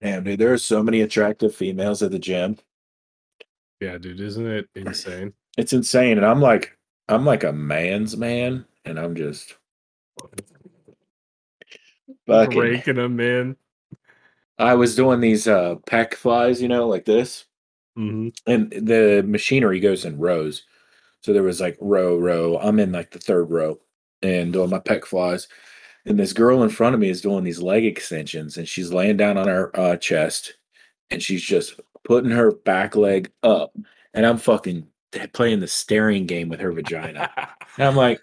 Damn, dude, there are so many attractive females at the gym. Yeah, dude, isn't it insane? It's insane, and I'm like, I'm like a man's man, and I'm just fucking. Breaking them in. I was doing these uh pec flies, you know, like this, hmm and the machinery goes in rows. So there was like row, row. I'm in like the third row and doing my pec flies. And this girl in front of me is doing these leg extensions, and she's laying down on her uh, chest, and she's just putting her back leg up, and I'm fucking playing the staring game with her vagina. And I'm like,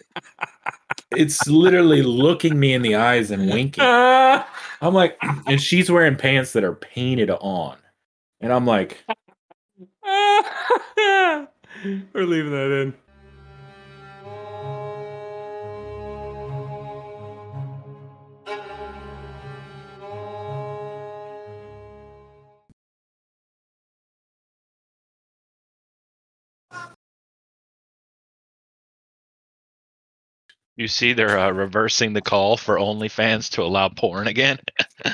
it's literally looking me in the eyes and winking. I'm like, and she's wearing pants that are painted on. And I'm like, We're leaving that in. You see, they're uh, reversing the call for OnlyFans to allow porn again.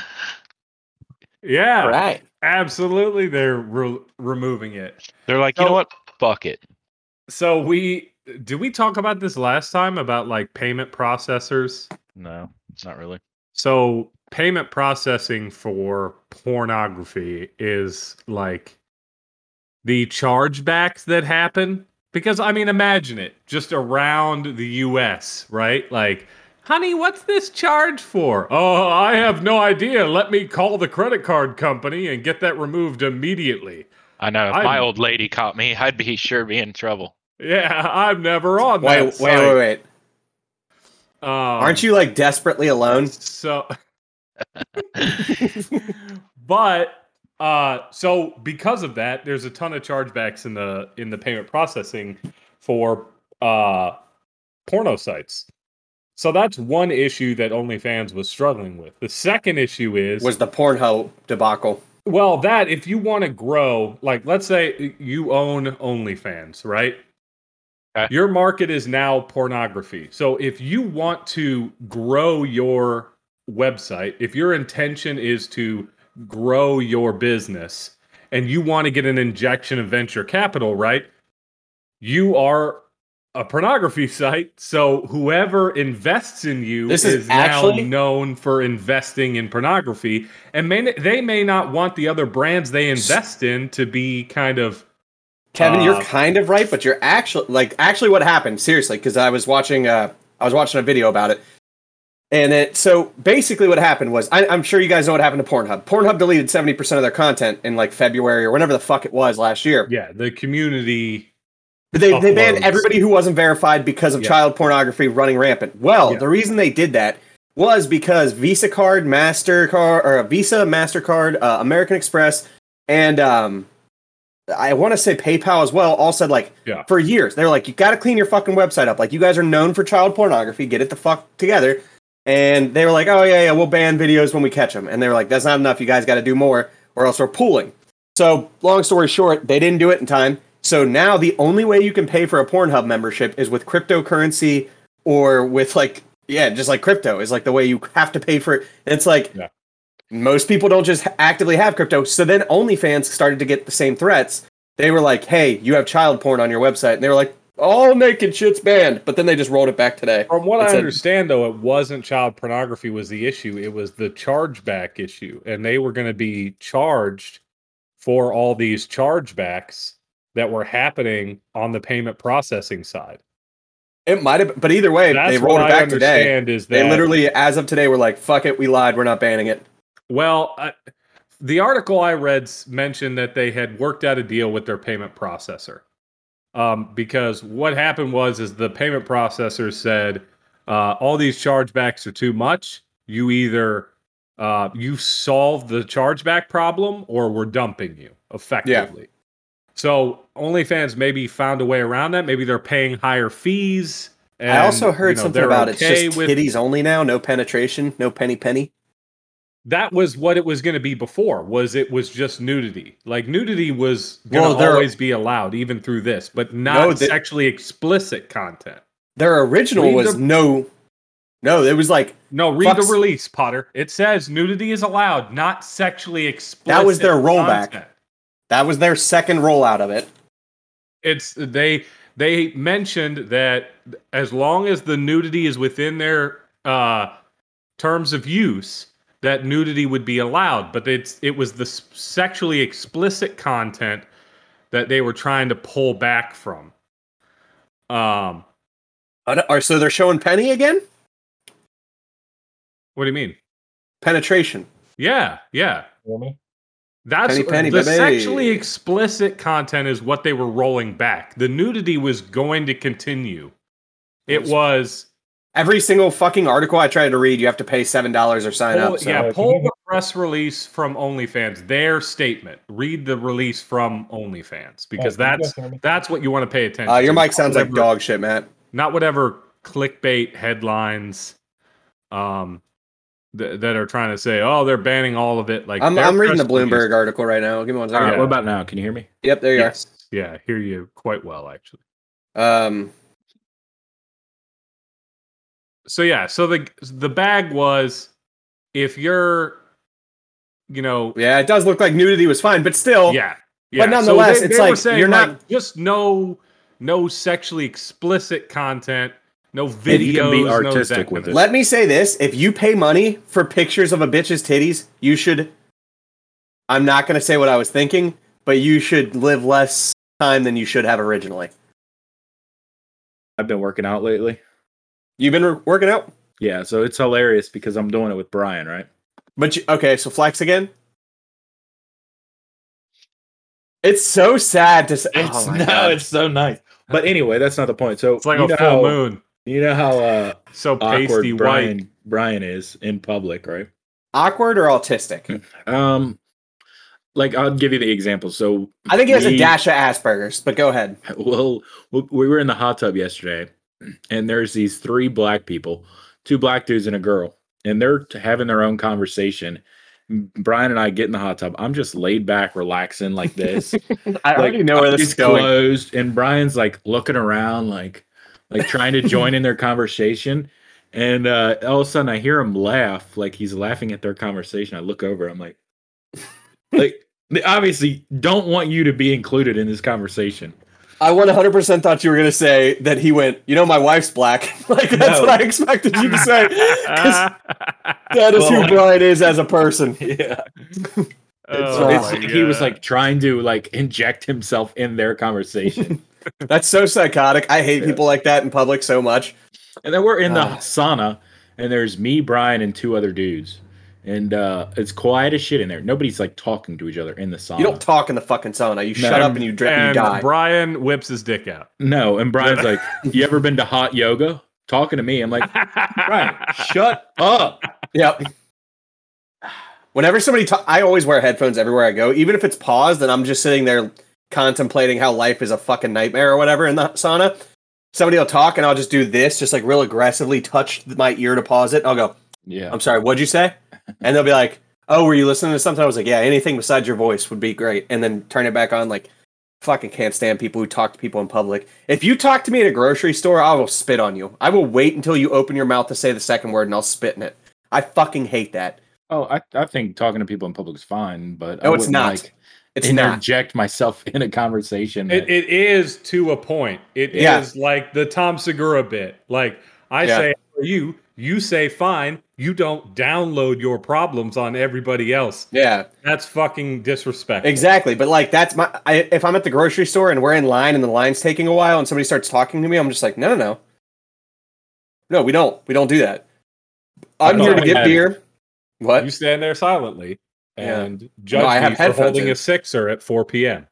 Yeah, Right. absolutely. They're re- removing it. they're like, you know what? Fuck it. So we did we talk about this last time about like payment processors? No, not really. So payment processing for pornography is like the chargebacks that happen because I mean imagine it just around the US, right? Like Honey, what's this charge for? Oh, I have no idea. Let me call the credit card company and get that removed immediately. I know if my I'm- old lady caught me, I'd be sure be in trouble. Yeah, I'm never on Wait, that wait, site. wait, wait. Um, Aren't you like desperately alone? So, but uh, so because of that, there's a ton of chargebacks in the in the payment processing for uh, porno sites. So that's one issue that OnlyFans was struggling with. The second issue is Was the Pornhub debacle? well, that if you want to grow, like let's say you own OnlyFans, right? Okay. Your market is now pornography. So if you want to grow your website, if your intention is to grow your business and you want to get an injection of venture capital, right? You are a pornography site, so whoever invests in you This is now actually- known for investing in pornography, and may, they may not want the other brands they invest in to be kind of Kevin, you're Uh, kind of right, but you're actually like actually what happened seriously because I was watching uh I was watching a video about it, and it so basically what happened was I, I'm sure you guys know what happened to Pornhub. Pornhub deleted seventy percent of their content in like February or whenever the fuck it was last year. yeah, the community. They, they banned everybody who wasn't verified because of Yeah. child pornography running rampant. Well, Yeah. the reason they did that was because Visa card, Mastercard, or Visa, Mastercard, uh, American Express, and um, I want to say PayPal as well. All said like Yeah. for years they were like, you got to clean your fucking website up. Like you guys are known for child pornography. Get it the fuck together. And they were like, oh yeah, yeah, we'll ban videos when we catch them. And they were like, that's not enough. You guys got to do more, or else we're pooling. So, long story short, they didn't do it in time. So now the only way you can pay for a Pornhub membership is with cryptocurrency or with like yeah, just like crypto is like the way you have to pay for it. And it's like Yeah. most people don't just actively have crypto. So then OnlyFans started to get the same threats. They were like, "Hey, you have child porn on your website," and they were like, "All naked shit's banned." But then they just rolled it back today. From what I said- understand, though, it wasn't child pornography was the issue. It was the chargeback issue, and they were going to be charged for all these chargebacks that were happening on the payment processing side. It might have, but either way, That's they rolled it back today. is that They literally, as of today, were like, "Fuck it, we lied. We're not banning it." Well, I, the article I read mentioned that they had worked out a deal with their payment processor. Um, because what happened was is the payment processor said uh, all these chargebacks are too much. You either uh, you solve the chargeback problem or we're dumping you effectively. So OnlyFans maybe found a way around that. Maybe they're paying higher fees. And, I also heard you know, something about okay it's just with titties only now, no penetration, no penny penny. That was what it was going to be before was it was just nudity like nudity was going to Well, always be allowed even through this but not No, they- sexually explicit content Their original Leave was them- no. No, it was like No, read the release, Potter. It says nudity is allowed, not sexually explicit. That was their rollback. content. that was their second rollout of it. It's they they mentioned that as long as the nudity is within their uh, terms of use, that nudity would be allowed. But it's it was the sexually explicit content that they were trying to pull back from. Um, Or so they're showing Penny again? what do you mean? Penetration. Yeah, yeah. Hear me? That's Penny, penny, the baby. sexually explicit content is what they were rolling back. The nudity was going to continue. It was Every single fucking article I try to read, you have to pay seven dollars or sign pull, up. So. yeah, pull the press release from OnlyFans. Their statement. Read the release from OnlyFans because Hey, can you that's guys hear me? that's what you want to pay attention. Uh, your to. mic Not sounds like dog shit, Matt. Not whatever clickbait headlines, um, th- that are trying to say, oh, they're banning all of it. Like I'm, I'm reading the press release- Bloomberg article right now. Give me one second. All right. Yeah. what about now? Can you hear me? Yep, there you Yes. Yeah, I hear you quite well actually. Um, so yeah so the the bag was if you're you know yeah, it does look like nudity was fine, but still, yeah yeah. nonetheless, it's were like, saying, you're not- like, just no no sexually explicit content no And videos you can be no artistic that with kind it. Let me say this: if you pay money for pictures of a bitch's titties, you should. I'm not going to say what I was thinking, but you should live less time than you should have originally. I've been working out lately. You've been re- working out, Yeah, so it's hilarious because I'm doing it with Brian, right? but you, okay, so flex again. It's so sad to say. It's oh no, God. it's so nice. But anyway, that's not the point. So it's like you a know full how, moon You know how uh, so awkward pasty white Brian Brian is in public, right? awkward or autistic. Um, like I'll give you the example. So I think he has a dash of Asperger's, but go ahead. Well, we we were in the hot tub yesterday, and there's these three black people, two black dudes and a girl, and they're having their own conversation. Brian and I get in the hot tub. I'm just laid back, relaxing like this. I like, already know where this is going. Closed, and Brian's like looking around, like like trying to join in their conversation. And uh, all of a sudden, I hear him laugh, like he's laughing at their conversation. I look over, I'm like, like they obviously don't want you to be included in this conversation. I 100% thought you were going to say that he went, you know, my wife's black. like, that's No. what I expected you to say. that is Well, who Brian is as a person. Yeah. Oh It's- he was like trying to like inject himself in their conversation. That's so psychotic. I hate Yeah. people like that in public so much. and then we're in the Ah. sauna and there's me, Brian, and two other dudes. And uh it's quiet as shit in there. Nobody's like talking to each other in the sauna. You don't talk in the fucking sauna. You shut No. up and you, dri- you and die. Brian whips his dick out no, and Brian's like, You ever been to hot yoga? Talking to me. I'm like, Brian, shut up. Yep. Whenever somebody talk, I always wear headphones everywhere I go, even if it's paused and I'm just sitting there contemplating how life is a fucking nightmare or whatever in the sauna. Somebody will talk and I'll just do this, just like real aggressively touch my ear to pause it. I'll go, Yeah. I'm sorry, what'd you say? And they'll be like, Oh, were you listening to something? I was like, Yeah, anything besides your voice would be great. And then turn it back on. Like, fucking can't stand people who talk to people in public. If you talk to me at a grocery store, I will spit on you. I will wait until you open your mouth to say the second word and I'll spit in it. I fucking hate that. Oh, I, I think talking to people in public is fine, but I No, it's wouldn't. Like, It's not. myself in a conversation. It, it is to a point. It is Yeah. like the Tom Segura bit. Like I Yeah. say for you, you say fine. You don't download your problems on everybody else. Yeah, That's fucking disrespect. exactly. But like, that's my. I, if I'm at the grocery store and we're in line and the line's taking a while and somebody starts talking to me, I'm just like, no, no, no, no. We don't. We don't do that. I'm here to get that. beer. What? You stand there silently Yeah. and judge No, I have me for holding in. a sixer at 4 p.m.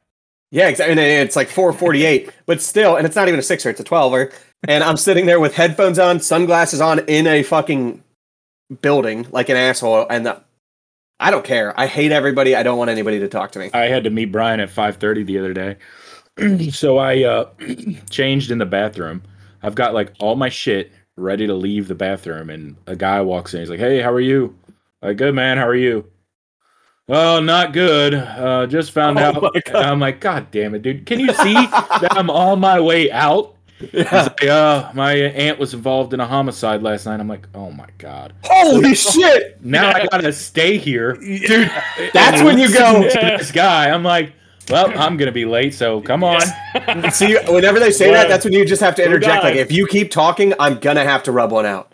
Yeah, exactly. And it's like 4:48, but still, and it's not even a sixer; it's a twelver. And I'm sitting there with headphones on, sunglasses on, in a fucking building like an asshole. And the, I don't care. I hate everybody. I don't want anybody to talk to me. I had to meet Brian at 5:30 the other day. so I uh changed in the bathroom. I've got like all my shit ready to leave the bathroom and a guy walks in. He's like, "Hey, how are you?" Like, "Good man, how are you?" "Oh, not good. Uh just found Oh out." I'm like, "God damn it, dude. Can you see that I'm on my way out?" He's like, uh, my aunt was involved in a homicide last night. I'm like, oh my god. Holy shit! Now I gotta stay here, Dude, that's when you go. to this guy. I'm like, well, I'm gonna be late, so come on. See, whenever they say that, that's when you just have to interject. Like, if you keep talking, I'm gonna have to rub one out.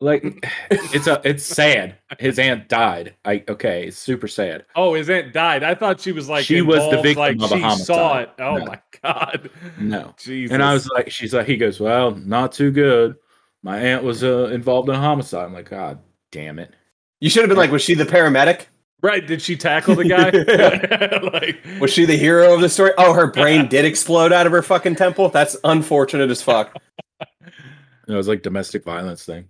Like, it's a, it's sad. His aunt died. I okay, it's super sad. Oh, his aunt died. I thought she was like She was the victim like of a she saw it. Oh No. my god. No. Jesus. And I was like, she's like, he goes, well, not too good. My aunt was uh, involved in a homicide. I'm like, God damn it. You should have been like, was she the paramedic? right. Did she tackle the guy? like Was she the hero of the story? Oh, her brain did explode out of her fucking temple. That's unfortunate as fuck. It was like domestic violence thing.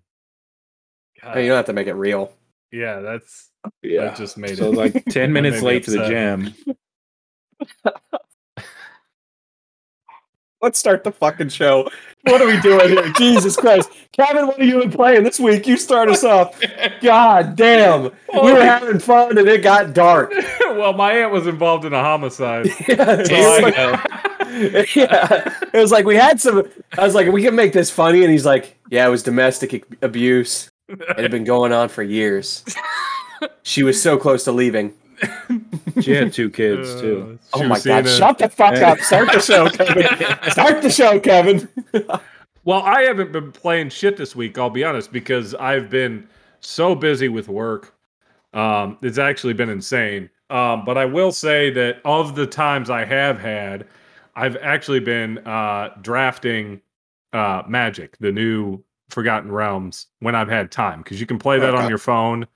God, Hey, you don't have to make it real. yeah, that's Yeah. that just made So it. like ten minutes made me late to the gym. Let's start the fucking show. What are we doing here? Jesus Christ. Kevin, what have you been playing this week? You start us off. God damn. We were having fun and it got dark. well, my aunt was involved in a homicide. Yeah, So I like- know. yeah. It was like we had some I was like, we can make this funny, and he's like, Yeah, it was domestic abuse. It had been going on for years. She was so close to leaving. She had two kids too. Uh, Oh my god, a- shut the fuck up. Start the show, Kevin. Start the show, Kevin. Well, I haven't been playing shit this week, I'll be honest, because I've been so busy with work. Um, it's actually been insane. Um, but I will say that of the times I have had, I've actually been uh, drafting uh, Magic, the new Forgotten Realms, when I've had time, because you can play that Okay. on your phone.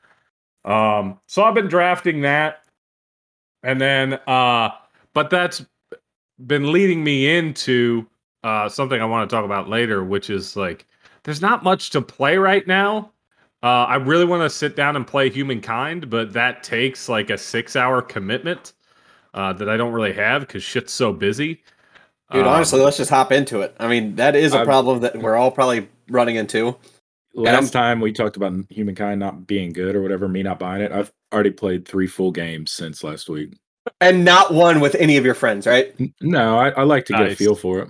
Um, so I've been drafting that. And then, uh, but that's been leading me into uh, something I want to talk about later, which is like there's not much to play right now. Uh, I really want to sit down and play Humankind, but that takes like a six hour commitment uh, that I don't really have because shit's so busy. Dude, Um, honestly, let's just hop into it. I mean, that is a problem that we're all probably running into. Last time we talked about humankind not being good or whatever, me not buying it. I've already played three full games since last week. And not one with any of your friends, right? No, I, I like to get a feel for it.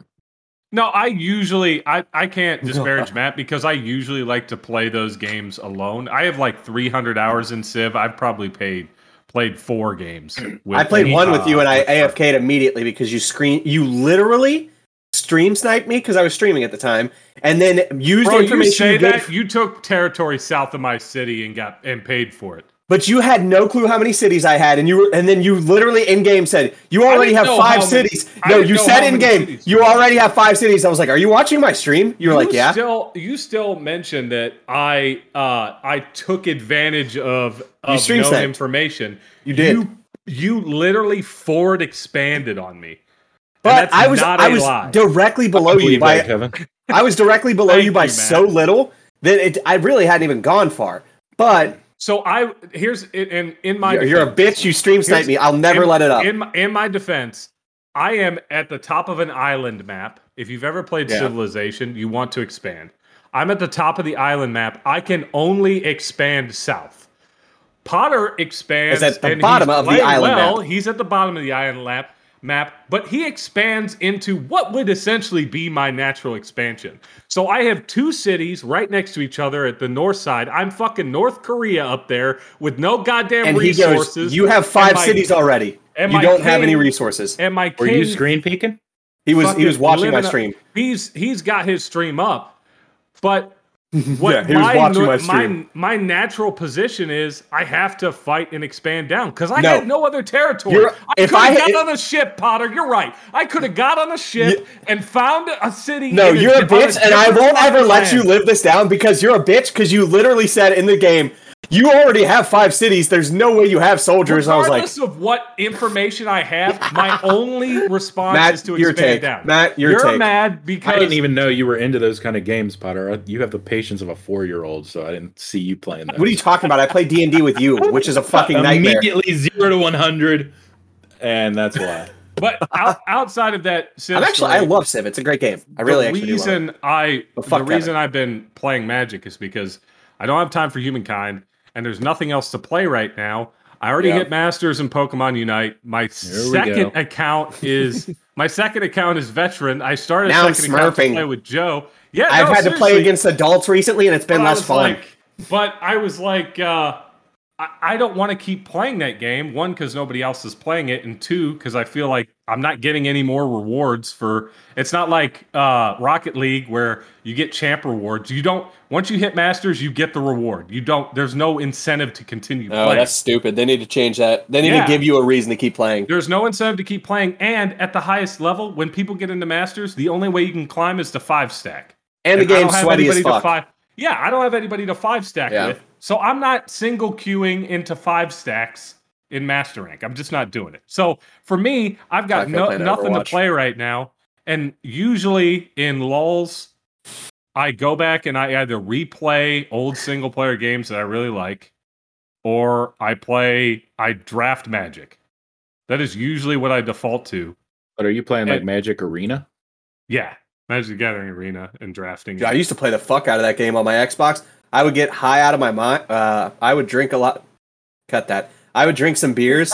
No, I usually I, I can't disparage Matt because I usually like to play those games alone. I have like 300 hours in Civ. I've probably paid played four games. With I played me. one with you and I AFK'd immediately because you screen you literally stream sniped me because I was streaming at the time, and then used Bro, you information say you, that you took territory south of my city and got and paid for it. but you had no clue how many cities I had, and you were, and then you literally in game said you already have five how many- cities. No, you said in game cities you you already have five cities. I was like, are you watching my stream? You were like, yeah. Still, you still mentioned that I uh I took advantage of of known information. You did. You, you literally forward expanded on me. And But I was not I a was lie. directly below you Believe by that, Kevin. I was directly below you by you, so little that it I really hadn't even gone far. But So I here's in in my you're, you're a defense- bitch. You stream snipe me. I'll never in, let it up. In my, in my defense, I am at the top of an island map. If you've ever played Yeah. Civilization, you want to expand. I'm at the top of the island map. I can only expand south. Potter expands Is at the and bottom of the playing island well. map. He's at the bottom of the island map map, but he expands into what would essentially be my natural expansion. So I have two cities right next to each other at the north side. I'm fucking North Korea up there with no goddamn and he resources. goes, "You have five And my- cities already. and You don't have any king- resources." And my Were you screen peeking? He was he was watching my living a- stream. He's he's got his stream up, but what Yeah, he was my, watching my my stream. my natural position is I have to fight and expand down because I No. had no other territory. You're- I if could I have had- got on a ship, Potter. You're right. I could have got on a ship and found a city. No, you're a on bitch, and I won't ever fucking let you live this down because you're a bitch. Because you literally said in the game, you already have five cities. There's no way you have soldiers. And I was like, Regardless of what information I have, my only response Matt, is to your expand take. down. Matt, your you're take. mad because I didn't even know you were into those kind of games, Potter. You have the patience of a four-year-old, so I didn't see you playing that. "What are you talking about? I play D and D with you, which is a fucking nightmare." Immediately zero to one hundred, and that's why. But out, outside of that, Civ I'm actually, I love Civ. It's a great game. I really the actually do love it. reason I But the Kevin. reason I've been playing Magic is because I don't have time for humankind, and there's nothing else to play right now. I already hit Masters in Pokemon Unite. My second account is my second account is veteran. I started Now a I'm second account to smurfing. play with Joe. Yeah, I've no, had to play against adults recently, and it's been But less fun. Like, but I was like, uh, I, I don't want to keep playing that game. One, because nobody else is playing it, and two, because I feel like I'm not getting any more rewards for. It's not like uh, Rocket League where you get champ rewards. You don't. Once you hit Masters, you get the reward. You don't. There's no incentive to continue oh, playing. that's stupid. They need to change that. They need Yeah. to give you a reason to keep playing. There's no incentive to keep playing, and at the highest level, when people get into Masters, the only way you can climb is to five stack. And the game's sweaty as fuck. Five, yeah, I don't have anybody to five stack Yeah. with. So I'm not single queuing into five stacks in Master Rank. I'm just not doing it. So for me, I've got no, nothing to play right now. And usually in lulls, I go back and I either replay old single player games that I really like, or I play, I draft Magic. That is usually what I default to. But are you playing like Magic Arena? Yeah, Magic the Gathering Arena and drafting. I used to play the fuck out of that game on my Xbox. I would get high out of my mind. Uh, I would drink a lot. Cut that. I would drink some beers.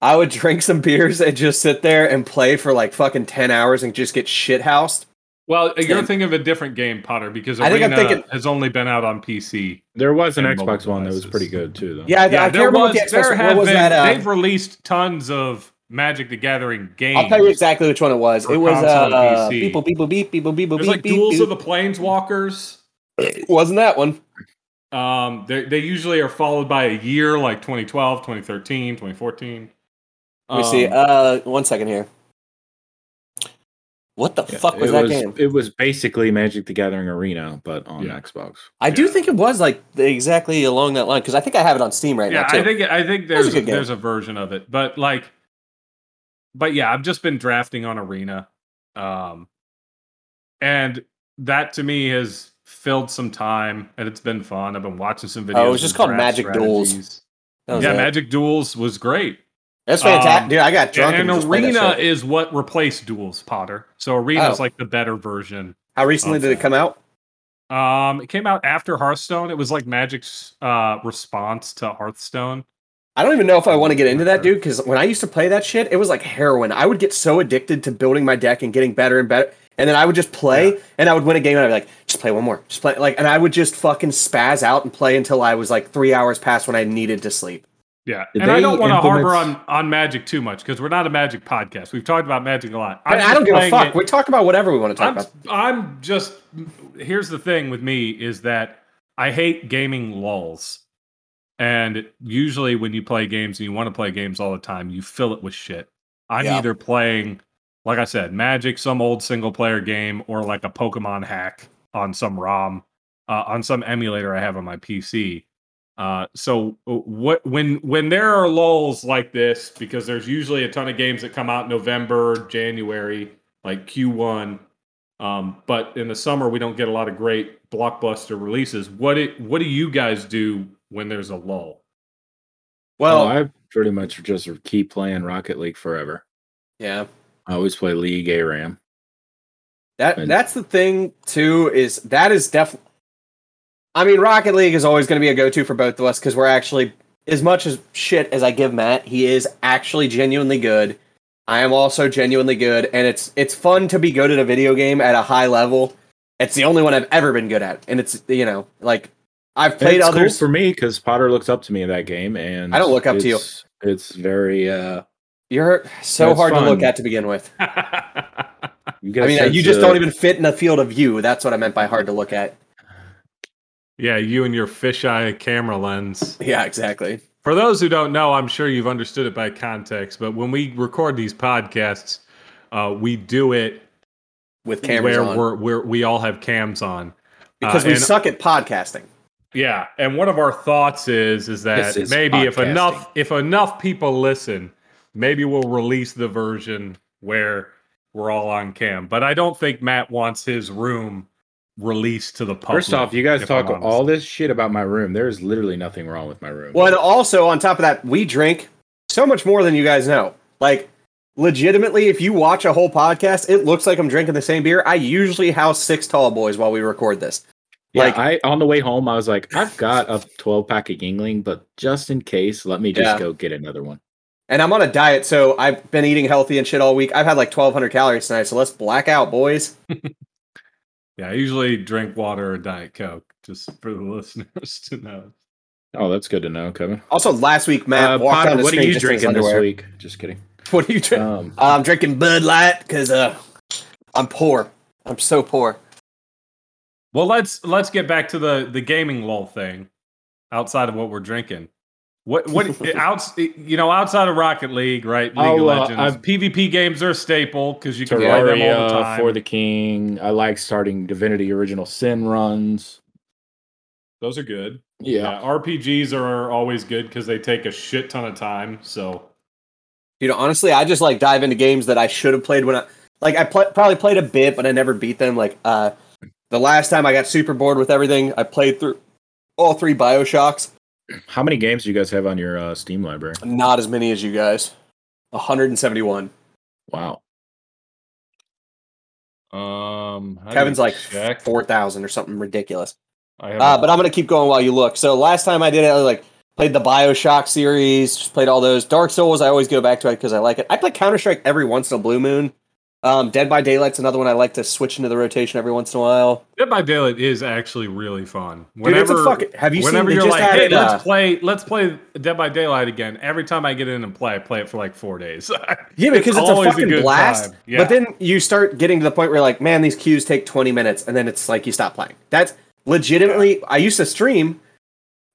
I would drink some beers and just sit there and play for like fucking ten hours and just get shit housed. Well, you're Same. thinking of a different game, Potter, because I think I'm Arena thinking- has only been out on PC. There was an Xbox One that was pretty good too, though. Yeah, I, I Yeah, can't there remember was, what the there Xbox. What have was been, that? Uh, they've released tons of Magic the Gathering games. I'll tell you exactly which one it was. It was console and uh, PC. people, people, beep, people, people, There's beep, like beep, Duels beep. of the Planeswalkers. Wasn't that one? Um, they they usually are followed by a year, like 2012, 2013, 2014. Let me see. Um, Uh, one second here. What the Yeah, fuck was that was, game? It was basically Magic the Gathering Arena, but on Yeah. Xbox. I do think it was like exactly along that line because I think I have it on Steam right yeah, now too. I think I think there's a good game. there's a version of it, but like, but yeah, I've just been drafting on Arena, um, and that to me has filled some time, and it's been fun. I've been watching some videos. Oh, it was just called Magic Duels. strategies. Was Yeah, it. Magic Duels was great. That's fantastic, Um, dude. I got drunk and, and just played that Arena is what replaced Duels, Potter. So Arena is Oh. like the better version. How recently did it come out? Um, it came out after Hearthstone. It was like Magic's uh response to Hearthstone. I don't even know if I want to get into that, dude. Because when I used to play that shit, it was like heroin. I would get so addicted to building my deck and getting better and better, and then I would just play, Yeah. and I would win a game, and I'd be like, just play one more, just play, like, and I would just fucking spaz out and play until I was like three hours past when I needed to sleep. Yeah, Did and I don't want to implement- harbor on on Magic too much because we're not a Magic podcast. We've talked about Magic a lot. I, I don't give a fuck. it- We talk about whatever we want to talk I'm, about. I'm just here's the thing with me is that I hate gaming lulls. And usually when you play games and you want to play games all the time, you fill it with shit. I'm Yeah. either playing, like I said, Magic, some old single player game, or like a Pokemon hack on some ROM, uh, on some emulator I have on my PC. Uh, so uh, what when when there are lulls like this, because there's usually a ton of games that come out November, January, like Q1. Um, but in the summer we don't get a lot of great blockbuster releases. What it what do you guys do when there's a lull? Well, oh, I pretty much just keep playing Rocket League forever. yeah. I always play League ARAM. That And- that's the thing too. Is that is definitely. I mean, Rocket League is always going to be a go-to for both of us because we're actually as much as shit as I give Matt, he is actually genuinely good. I am also genuinely good, and it's it's fun to be good at a video game at a high level. It's the only one I've ever been good at, and it's you know like I've played it's others. cool for me because Potter looks up to me in that game, and I don't look up to you. it's- It's very. uh You're so That's hard to look at to begin with. you I mean, you just of- don't even fit in the field of view. That's what I meant by hard to look at. yeah, you and your fisheye camera lens. Yeah, exactly. For those who don't know, I'm sure you've understood it by context, but when we record these podcasts, uh, we do it With cameras where on. we're, we're we all have cams on. because uh, we and- suck at podcasting. Yeah, and one of our thoughts is is that is maybe if enough if enough people listen, maybe we'll release the version where we're all on cam. But I don't think Matt wants his room released to the public. First off, you guys talk all this shit about my room. There's literally nothing wrong with my room. Well, and also on top of that, we drink so much more than you guys know. Like, legitimately, if you watch a whole podcast, it looks like I'm drinking the same beer. I usually house six tall boys while we record this. Yeah, Like- I on the way home, I was like, I've got a 12 pack of Yuengling, but just in case, let me just Yeah. go get another one. And I'm on a diet, so I've been eating healthy and shit all week. I've had like 1,200 calories tonight, so let's black out, boys. Yeah, I usually drink water or Diet Coke, just for the listeners to know. Oh, that's good to know, Kevin. Also, last week Matt Uh, walked Potter, on the what are you just in his drinking this week? Just kidding. What are you drinking? Um, I'm drinking Bud Light because uh, I'm poor. I'm so poor. Well, let's let's get back to the the gaming lull thing. Outside of what we're drinking, what what outs you know outside of Rocket League, right? League Oh, of uh, Legends, I've- PvP games are a staple because you can play them all the time. for the King. I like starting Divinity Original Sin runs. Those are good. Yeah. RPGs are always good because they take a shit ton of time. So You know, honestly, I just like dive into games that I should have played when I like I pl- probably played a bit, but I never beat them. Like uh, the last time I got super bored with everything, I played through all three Bioshocks. How many games do you guys have on your uh, Steam library? Not as many as you guys. 171. Wow. um, Kevin's like check? 4,000 or something ridiculous. I Uh, but I'm gonna keep going while you look. So last time I did it, I like played the Bioshock series, just played all those. Dark Souls, I always go back to it because I like it. I play Counter Strike every once in a blue moon. Um, Dead by Daylight's another one I like to switch into the rotation every once in a while. Dead by Daylight is actually really fun. Dude, it's a fucking. Have you seen? whenever They you're just like, hey, uh, let's play, let's play Dead by Daylight again. Every time I get in and play, I play it for like four days. Yeah, because it's, a always a fucking good blast. Yeah. But then you start getting to the point where you're like, man, these queues take 20 minutes, and then it's like you stop playing. That's legitimately. I used to stream,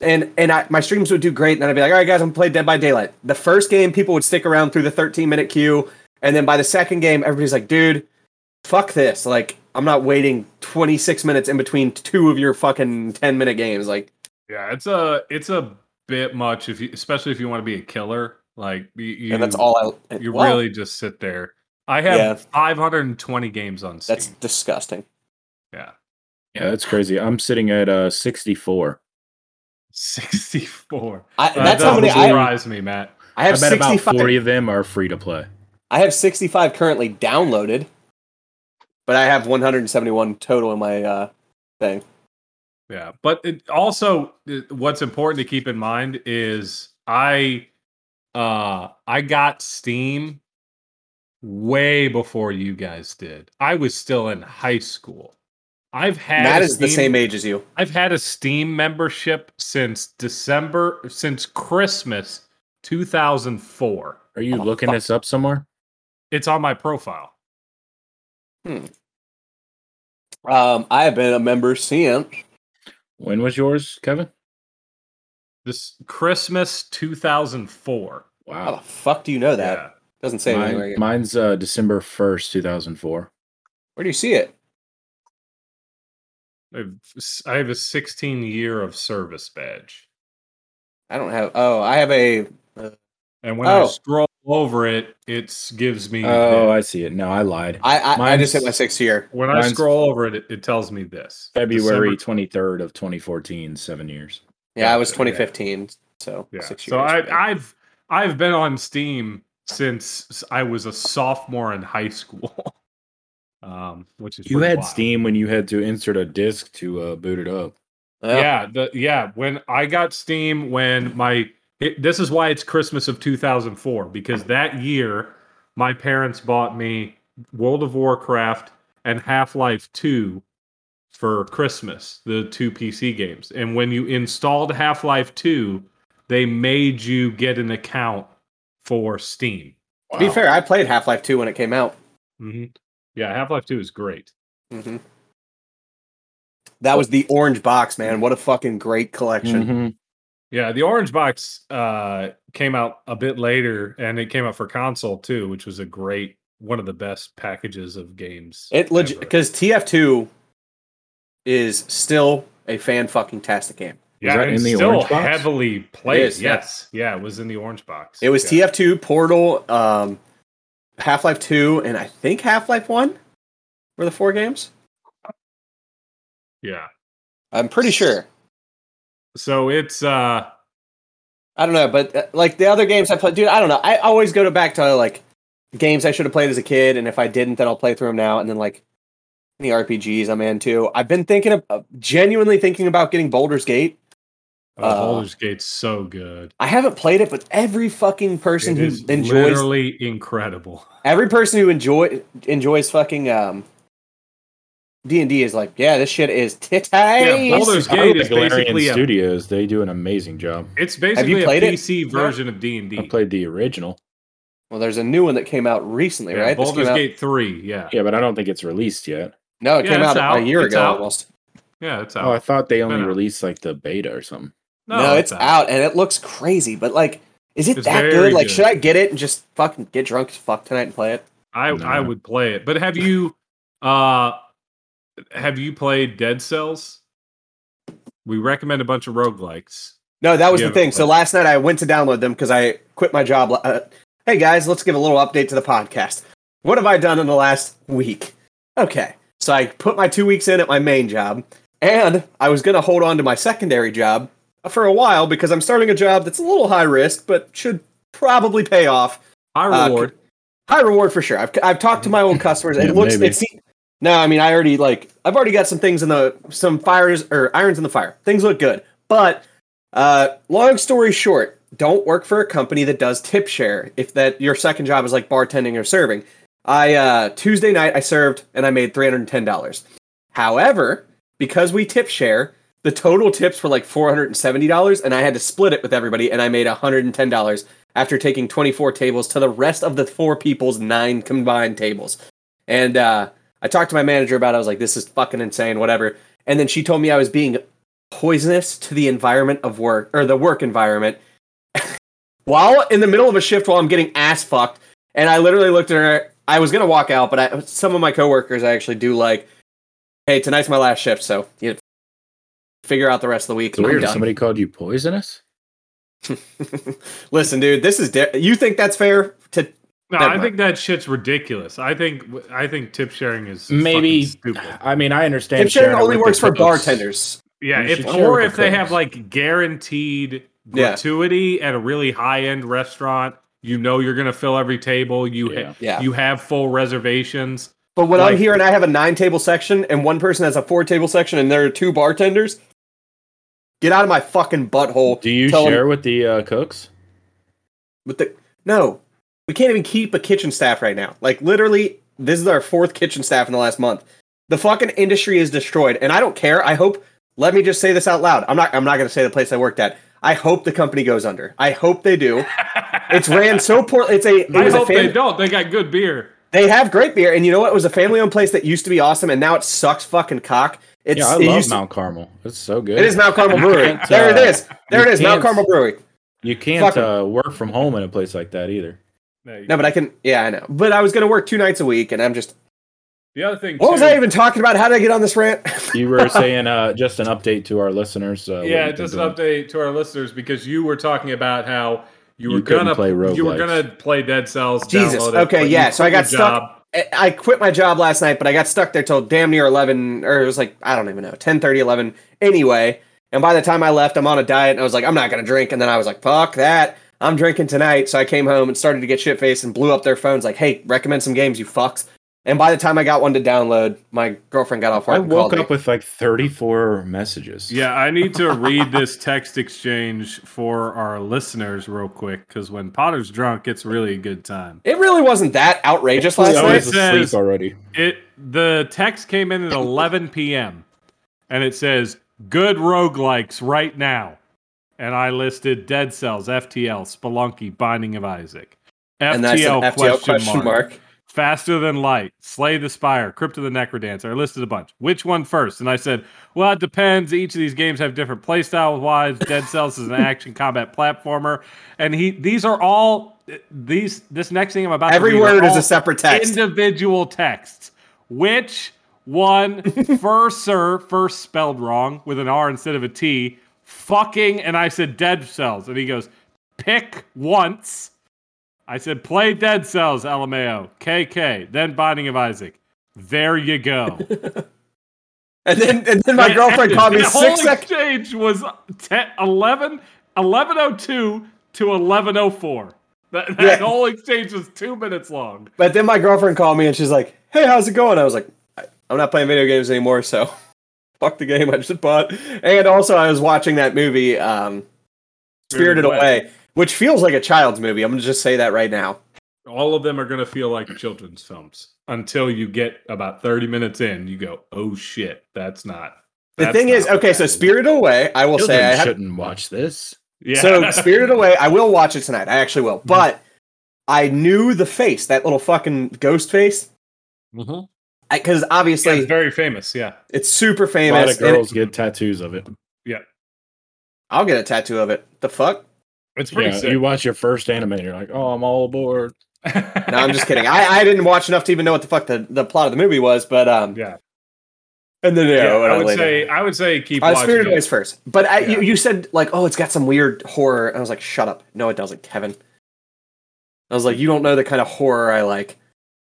and and I, my streams would do great, and then I'd be like, all right, guys, I'm gonna play Dead by Daylight. The first game, people would stick around through the 13 minute queue, and then by the second game, everybody's like, dude, fuck this. Like, I'm not waiting 26 minutes in between two of your fucking 10 minute games. Like, yeah, it's a it's a bit much if you, especially if you want to be a killer. Like you, you and that's all I. You well, really just sit there. I have Yeah. 520 games on Steam. That's disgusting. yeah, Yeah, that's crazy. I'm sitting at uh 64. 64. I, Uh, that's that how many. doesn't I, surprise me, Matt. I I have bet about 40 of them are free to play. I have 65 currently downloaded, but I have 171 total in my uh, thing. Yeah, but it also what's important to keep in mind is I uh I got Steam way before you guys did. I was still in high school. I've had Matt a is the same age as you. I've had a Steam membership since December since Christmas 2004. Are you Oh, looking fuck. this up somewhere? It's on my profile. Um, I have been a member since. When was yours, Kevin? This Christmas 2004. How Wow. the fuck do you know that? Yeah. Doesn't say Mine- anywhere. mine's uh, December 1st, 2004. Where do you see it? I've, a 16 year of service badge. I don't have. Oh, I have a. And when I Oh. scroll over it, it gives me. Oh, this. I see it. No, I lied. I I, I just hit my sixth year. when I mine's- scroll over it, it, it tells me this. February 23rd of 2014, seven years. Yeah, I was Gotcha, yeah. 2015, so Yeah. six years. So I, I've I've been on Steam since I was a sophomore in high school. um, which is You had wild. Steam when you had to insert a disc to uh, boot it up. Yeah, the yeah. When I got Steam, when my it, this is why it's Christmas of 2004 because that year my parents bought me World of Warcraft and Half Life 2 for Christmas, the two PC games. And when you installed Half Life 2, they made you get an account for Steam. To be fair, I played Half Life 2 when it came out. hmm Yeah, Half Life 2 is great. hmm That was the orange box, man. What a fucking great collection. Yeah, the Orange Box uh, came out a bit later, and it came out for console too, which was a great one of the best packages of games. It legit because TF2 is still a fan fucking tastic game. yeah, that and in the still Orange Box? heavily played. is, yeah. yes, yeah, it was in the Orange Box. It was yeah. TF2, Portal, um, Half Life 2, and I think Half Life 1 were the four games. Yeah, I'm pretty sure. So it's uh, I don't know, but uh, like the other games I played, dude, I don't know. I always go to back to like games I should have played as a kid, and if I didn't, then I'll play through them now. And then like any RPGs I'm into. I've been thinking of uh, genuinely thinking about getting Baldur's Gate. Oh, Uh, Baldur's Gate's so good. I haven't played it, but every fucking person It who enjoys literally incredible. every person who enjoy enjoys fucking um D and D is like, yeah, this shit is titties. Baldur's I Gate the is basically a- Studios. They do an amazing job. It's basically a played it? PC version of D and I D. played the original. well, there's a new one that came out recently, right? Baldur's came out- Gate three. Yeah, Yeah, but I don't think it's released yet. no, it Yeah, came it's out, a year It's ago out. almost. yeah, it's out. Oh, I thought they only No, no. released like the beta or something. No, it's out. and it looks crazy. But like, is it It's that very good? Like, good. should I get it and just fucking get drunk as fuck tonight and play it? I No. I would play it. But have you uh have you played Dead Cells? We recommend a bunch of roguelikes. No, that was Yeah, the thing. So last night I went to download them because I quit my job. Uh, hey guys, let's give a little update to the podcast. What have I done in the last week? Okay, so I put my two weeks in at my main job, and I was going to hold on to my secondary job for a while because I'm starting a job that's a little high risk, but should probably pay off. High Uh, reward. High reward for sure. I've, I've talked to my old customers. Yeah, it looks maybe. it's no. I mean, I already like I've already got some things in the some fires or irons in the fire. Things look good, but uh, long story short, don't work for a company that does tip share. If that your second job is like bartending or serving. I uh, Tuesday night I served and I made three hundred and ten dollars. However, because we tip share, the total tips were like four hundred and seventy dollars, and I had to split it with everybody, and I made hundred and ten dollars after taking twenty four tables to the rest of the four people's nine combined tables. And uh, I talked to my manager about. it. I was like, "This is fucking insane, whatever." And then she told me I was being poisonous to the environment of work or the work environment while in the middle of a shift while I'm getting ass fucked. And I literally looked at her. I was gonna walk out, but I, some of my coworkers I actually do like. Hey, tonight's my last shift, so you figure out the rest of the week. It's weird. Somebody called you poisonous. Listen, dude, this is you think that's fair to No, never I mind. think that shit's ridiculous. I think I think tip sharing is Maybe. stupid. I mean, I understand. tip sharing sharing it only works for cooks. bartenders. Yeah, if or if the they have like guaranteed Yeah. gratuity at a really high end restaurant, you know you're gonna fill every table. You Yeah. ha- Yeah. you have full reservations. But when I'm Like- here and I have a nine table section and one person has a four table section and there are two bartenders, get out of my fucking butthole. Do you Tell 'em- share with the uh, cooks? with the no? We can't even keep a kitchen staff right now. Like literally, this is our fourth kitchen staff in the last month. The fucking industry is destroyed, and I don't care. I hope. Let me just say this out loud. I'm not. I'm not going to say the place I worked at. I hope the company goes under. I hope they do. It's ran so poorly. It's a. It I was a hope fam- they don't. They got good beer. They have great beer, and you know what? It was a family-owned place that used to be awesome, and now it sucks fucking cock. It's, yeah, I it love used to- Mount Carmel. It's so good. It is Mount Carmel You Brewery. there it uh, is. There it is. Mount Carmel Brewery. You can't uh, work from home in a place like that either. No, but I can. Yeah, I know. But I was going to work two nights a week, and I'm just. The other thing, What was I even talking about? How did I get on this rant? You were saying uh, just an update to our listeners. Uh, yeah, just an doing. update to our listeners because you were talking about how you were You couldn't gonna play you were gonna play Dead Cells. Jesus, download it, okay, yeah, so I got stuck- job. I- I quit my job last night, but I got stuck there till damn near 11, or it was like, I don't even know, 10, 30, 11. Anyway, and by the time I left, I'm on a diet, and I was like, I'm not going to drink. And then I was like, fuck that. I'm drinking tonight. So I came home and started to get shit faced and blew up their phones, like, hey, recommend some games, you fucks. And by the time I got one to download, my girlfriend got off work I woke up me. with like 34 messages. Yeah, I need to read this text exchange for our listeners real quick because when Potter's drunk, it's really a good time. It really wasn't that outrageous last I night. was asleep says- already. It the text came in at 11 p.m. and it says good roguelikes right now. And I listed Dead Cells, FTL, Spelunky, Binding of Isaac. FTL, and that's an FTL question, question mark. mark. Faster Than Light, Slay the Spire, Crypt of the Necrodancer. I listed a bunch. Which one first? And I said, well, it depends. Each of these games have different playstyle wise. Dead Cells is an action combat platformer. And he these are all these this next thing I'm about Every word is a separate text. individual texts. Which one first, sir, first spelled wrong with an R instead of a T, fucking, and I said Dead Cells. And he goes, pick once. I said, play Dead Cells, LMAO. KK, then Binding of Isaac. There you go. And then, and then my girlfriend called me the six whole seconds. exchange was 10, 11, 1102 to 1104. That, that Yeah. whole exchange was two minutes long. But then my girlfriend called me and she's like, "Hey, how's it going?" I was like, I'm not playing video games anymore, so fuck the game I just bought. And also, I was watching that movie, um, Spirited Spirited Away. Away, which feels like a child's movie. I'm gonna just say that right now. All of them are going to feel like children's films until you get about 30 minutes in. You go, oh shit, that's not. The thing not is, okay, so. Spirited Away, I will Children say I have shouldn't watch this. Yeah. So Spirited Away, I will watch it tonight. I actually will. But I knew the face, that little fucking ghost face, Mhm. Because Yeah, obviously it's very famous. Yeah. it's super famous. A lot famous. of and girls get tattoos of it. Yeah, I'll get a tattoo of it. The fuck? It's pretty Yeah, sick. you watch your first anime, and you're like, "Oh, I'm all aboard." No, I'm just kidding. I, I didn't watch enough to even know what the fuck the, the plot of the movie was, but um, Yeah. and then Yeah, yeah, I would later. say I would say keep I watching. Spirited it. Away first, but I, you, Yeah. you said like, oh, it's got some weird horror. And I was like, shut up. No, it doesn't, Kevin. I was like, you don't know the kind of horror I like.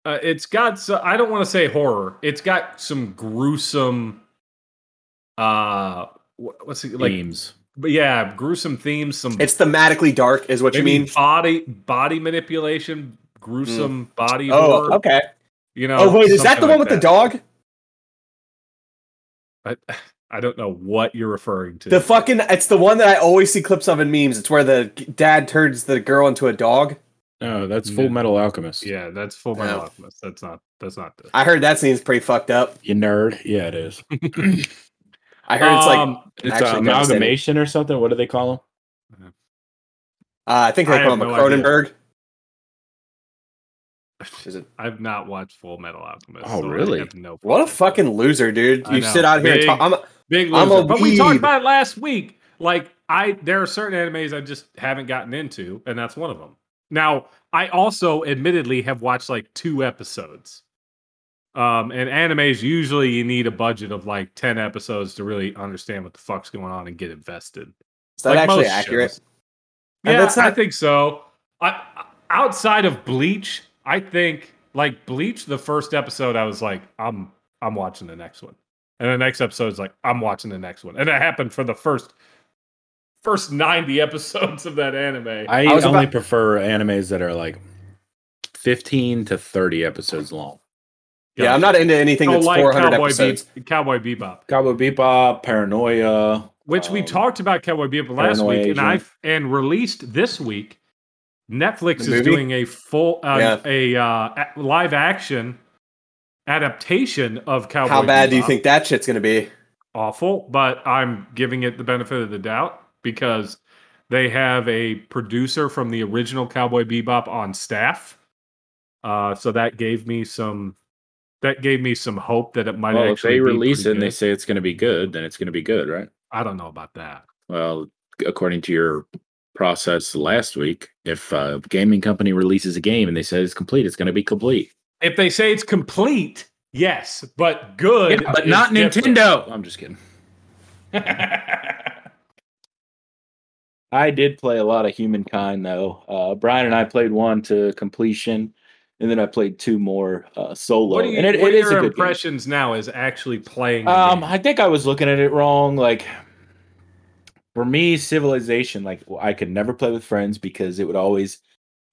Uh, it's got. So, I don't want to say horror. It's got some gruesome. Uh, what's it like? Themes. But yeah, gruesome themes. Some It's thematically dark, is what you mean. body body manipulation, gruesome body Oh, horror. okay. You know. Oh wait, is that something the like one with the dog? I, I don't know what you're referring to. The fucking it's the one that I always see clips of in memes. It's where the dad turns the girl into a dog. Oh, that's Full Metal Alchemist. yeah, that's Full Metal No. Alchemist. That's not. That's not the. I heard that scene's pretty fucked up. You nerd. Yeah, it is. I heard it's like uh, Um, It's Actually, an devastating. amalgamation or something. What do they call them? uh, I think they I call have him a no idea. Cronenberg. Is it? I've not watched Full Metal Alchemist. Oh, so I really? have no What a fucking fucking loser, dude! I You know. sit out here and Big- talk. I'm, Big I'm loser. a but we talked weeb. about it last week. Like I, there are certain animes I just haven't gotten into, and that's one of them. Now, I also, admittedly, have watched like two episodes. Um, and animes usually you need a budget of like ten episodes to really understand what the fuck's going on and get invested. is that Like actually accurate? shows. Yeah, that's I think so. I outside of Bleach, I think like Bleach, the first episode, I was like, I'm I'm watching the next one, and the next episode is like, I'm watching the next one, and it happened for the first first ninety episodes of that anime. I, I only about- prefer animes that are like 15 to 30 episodes long. Yeah, I'm not into anything that's like 400 Cowboy, episodes. Be- Cowboy Bebop, Cowboy Bebop, Paranoia. which we um, talked about Cowboy Bebop last Paranoia week, and I Agent. and released this week. Netflix The is movie? doing a full uh, Yeah. a uh, live action adaptation of Cowboy. How bad do you think that shit's gonna be? Awful, but I'm giving it the benefit of the doubt because they have a producer from the original Cowboy Bebop on staff. Uh, so that gave me some that gave me some hope that it might Well, if actually they be release it and they say it's going to be good, then it's going to be good, right? I don't know about that. Well, according to your process last week, if a gaming company releases a game and they say it's complete, it's going to be complete. If they say it's complete, yes, but good, Yeah, but not different. Nintendo. I'm just kidding. I did play a lot of Humankind though. Uh, Brian and I played one to completion, and then I played two more uh, solo. what are, you, and it, what it is a your good game. impressions now as actually playing? Um. I think I was looking at it wrong. Like for me, Civilization, like I could never play with friends because it would always,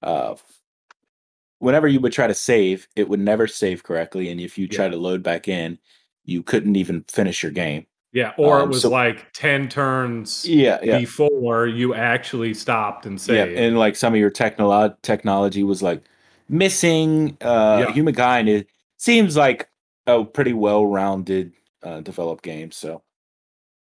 uh, whenever you would try to save, it would never save correctly, and if you try to load back in, you couldn't even finish your game. Yeah, or it um, was so- like ten turns Yeah, yeah. before you actually stopped and Yeah, and like some of your technolo- technology was like missing. Uh, Yeah. Humankind it seems like a pretty well-rounded, uh, developed game. So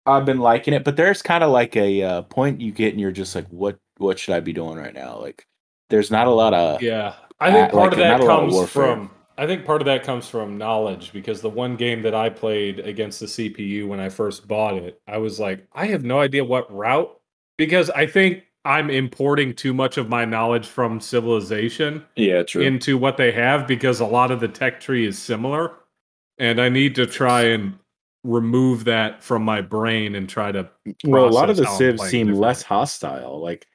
I've been liking it, but there's kind of like a uh, point you get, and you're just like, what What should I be doing right now? Like, there's not a lot of Yeah, I think part like, of that not a of comes from. I think part of that comes from knowledge because the one game that I played against the CPU when I first bought it, I was like, I have no idea what route because I think I'm importing too much of my knowledge from Civilization yeah, true. into what they have because a lot of the tech tree is similar, and I need to try and remove that from my brain and try to. well, a lot of the how civs seem less hostile. Like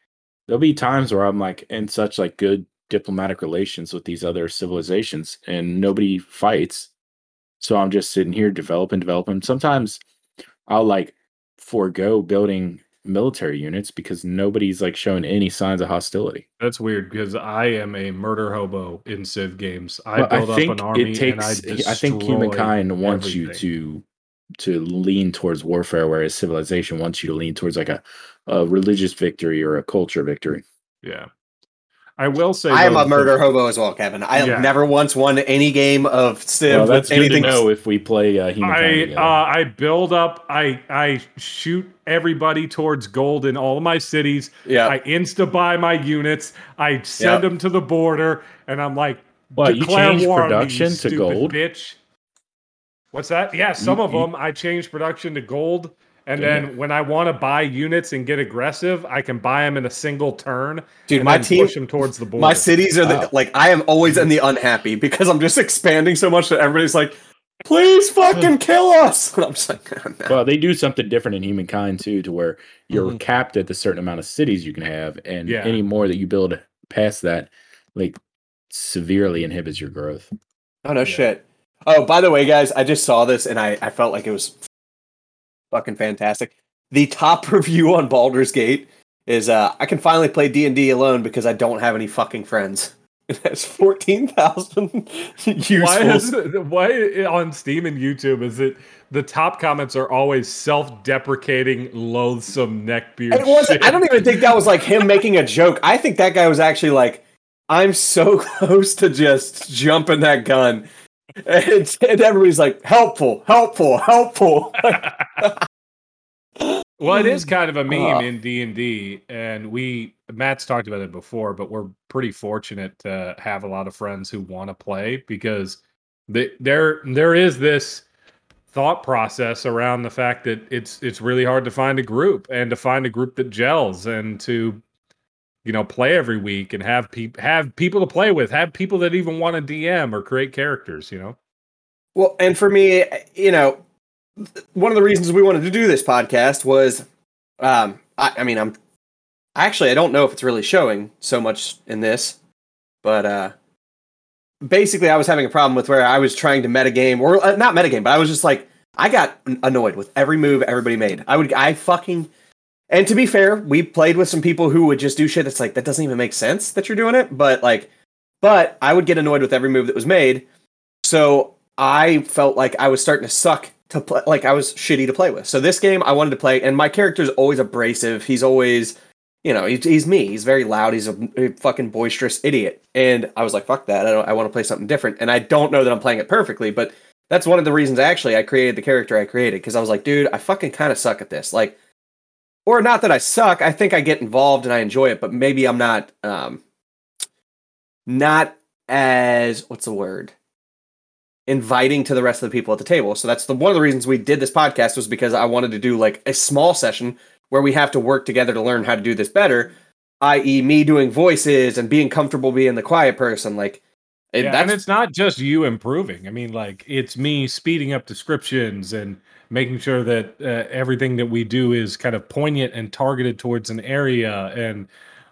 there'll be times where I'm like in such like good diplomatic relations with these other civilizations, and nobody fights. So I'm just sitting here developing, developing. Sometimes I'll like forego building military units because nobody's like showing any signs of hostility. That's weird because I am a murder hobo in Civ games. I Well, build up an army it takes. and I I think humankind wants you to to lean towards warfare, whereas civilization wants you to lean towards like a, a religious victory or a culture victory. Yeah, I will say I am though, a the- murder hobo as well, Kevin. I have Yeah. never once won any game of Civ. Well, that's with good to anything. know if we play uh. I uh, I build up. I I shoot everybody towards gold in all of my cities. yeah, I insta buy my units. I send Yep. them to the border, and I'm like, What, you declare changed war on me, you production to gold? bitch. What's that? Yeah, some You- of you- them I changed production to gold, and Damn. then when I want to buy units and get aggressive, I can buy them in a single turn. dude, and my then team, push them towards the border. my cities are the Wow. like. I am always in the unhappy because I'm just expanding so much that everybody's like, "Please fucking kill us!" And I'm just like, "Oh, no." Well, they do something different in humankind too, to where you're Mhm. capped at the certain amount of cities you can have, and Yeah. any more that you build past that, like severely inhibits your growth. Oh no Yeah. shit. Oh, by the way, guys, I just saw this and I, I felt like it was fucking fantastic. The top review on Baldur's Gate is uh I can finally play D and D alone because I don't have any fucking friends. It has fourteen thousand useful. Why is it, why on Steam and YouTube is it the top comments are always self-deprecating, loathsome neckbeard? it was. I don't even think that was like him making a joke. I think that guy was actually like, I'm so close to just jumping that gun. And, and everybody's like, helpful, helpful, helpful. Well, it is kind of a meme Ah. in D and D, and we Matt's talked about it before, but we're pretty fortunate to have a lot of friends who want to play because the, there there is this thought process around the fact that it's it's really hard to find a group and to find a group that gels and to you know play every week and have people have people to play with, have people that even want to DM or create characters, you know. Well, and for me, you know, one of the reasons we wanted to do this podcast was, um, I, I mean, I'm actually I don't know if it's really showing so much in this, but uh, basically, I was having a problem with where I was trying to metagame or uh, not metagame, but I was just like, I got annoyed with every move everybody made. I would, I fucking. And to be fair, we played with some people who would just do shit that's like that doesn't even make sense that you're doing it, but like, but I would get annoyed with every move that was made. So I felt like I was starting to suck to play, like I was shitty to play with. So this game I wanted to play, and my character's always abrasive. He's always, you know, he's, he's me. He's very loud. He's a, a fucking boisterous idiot. And I was like, fuck that. I. I want to play something different. And I don't know that I'm playing it perfectly, but that's one of the reasons actually I created the character I created because I was like, dude, I fucking kind of suck at this. Like, or not that I suck. I think I get involved and I enjoy it, but maybe I'm not. um not as what's the word inviting to the rest of the people at the table. So that's the one of the reasons we did this podcast was because I wanted to do like a small session where we have to work together to learn how to do this better, i.e., me doing voices and being comfortable being the quiet person. Like, it, Yeah, and it's not just you improving. I mean, like it's me speeding up descriptions and making sure that uh, everything that we do is kind of poignant and targeted towards an area and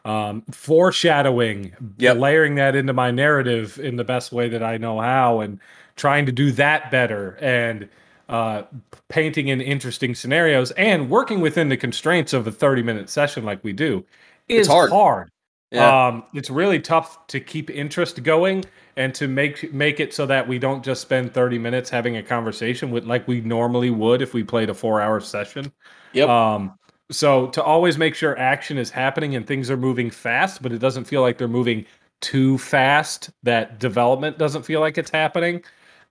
um, foreshadowing, Yep. layering that into my narrative in the best way that I know how, and trying to do that better and uh, painting in interesting scenarios and working within the constraints of a 30 minute session like we do is It's hard. hard. yeah. Um, it's really tough to keep interest going and to make make it so that we don't just spend 30 minutes having a conversation with like we normally would if we played a four hour session. Yep. Um, so to always make sure action is happening and things are moving fast, but it doesn't feel like they're moving too fast that development doesn't feel like it's happening.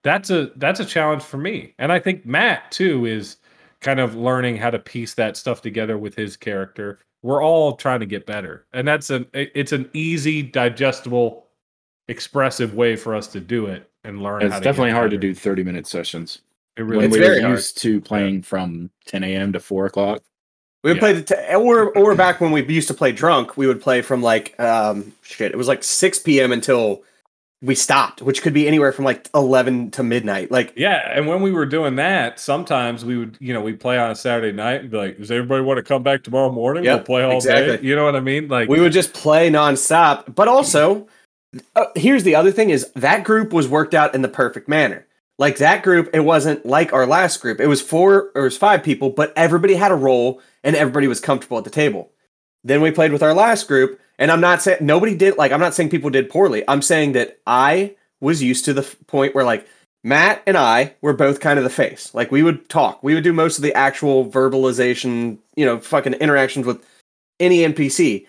That's a that's a challenge for me. And I think Matt too is kind of learning how to piece that stuff together with his character. We're all trying to get better. And that's an it's an easy, digestible, expressive way for us to do it and learn how It's to definitely hard to do 30 minute sessions. It really It's we very were hard. used to playing from 10 a.m. to 4 o'clock. we would yeah. play the t- or or back when we used to play drunk, we would play from like um shit. It was like six p.m. until we stopped, which could be anywhere from like eleven to midnight. Like Yeah, and when we were doing that, sometimes we would, you know, we'd play on a Saturday night and be like, "Does everybody want to come back tomorrow morning? Yep, we'll play all day." You know what I mean? Like, we would just play nonstop. But also, uh, here's the other thing: is that group was worked out in the perfect manner. like that group, it wasn't like our last group. It was four or it was five people, but everybody had a role and everybody was comfortable at the table. Then we played with our last group, and I'm not saying nobody did like I'm not saying people did poorly. I'm saying that I was used to the f- point where like Matt and I were both kind of the face. Like we would talk. We would do most of the actual verbalization, you know, fucking interactions with any NPC.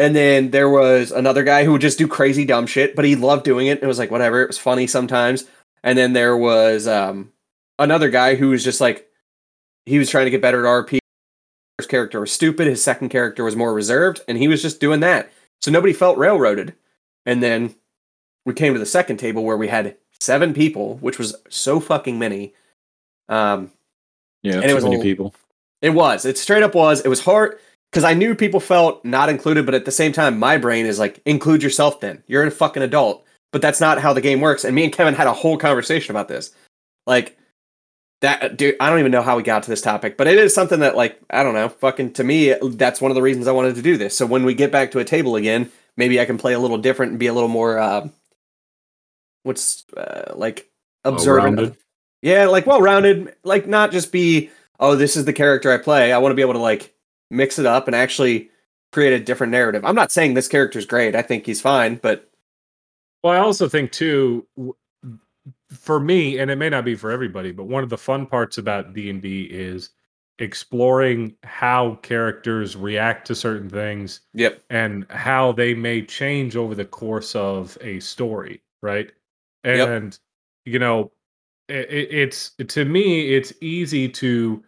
And then there was another guy who would just do crazy dumb shit, but he loved doing it. It was like whatever. It was funny sometimes. And then there was um another guy who was just like he was trying to get better at RP. First character was stupid. His second character was more reserved, and he was just doing that. So nobody felt railroaded. And then we came to the second table where we had seven people, which was so fucking many. Um, Yeah, And it was many people. it was. It straight up was. It was hard because I knew people felt not included, but at the same time, my brain is like, include yourself. Then you're a fucking adult, but that's not how the game works. And me and Kevin had a whole conversation about this. Like that, dude. I don't even know how we got to this topic, but it is something that, like, I don't know. Fucking to me, that's one of the reasons I wanted to do this. So when we get back to a table again, maybe I can play a little different and be a little more, uh, what's uh, like observant. Well-rounded. Yeah, like well rounded, like not just be, oh, this is the character I play. I want to be able to like mix it up and actually create a different narrative. I'm not saying this character's great. I think he's fine, but Well, I also think too, for me, and it may not be for everybody, but one of the fun parts about D and D is exploring how characters react to certain things yep. and how they may change over the course of a story, right? Yep. And you know, it, it's to me, it's easy to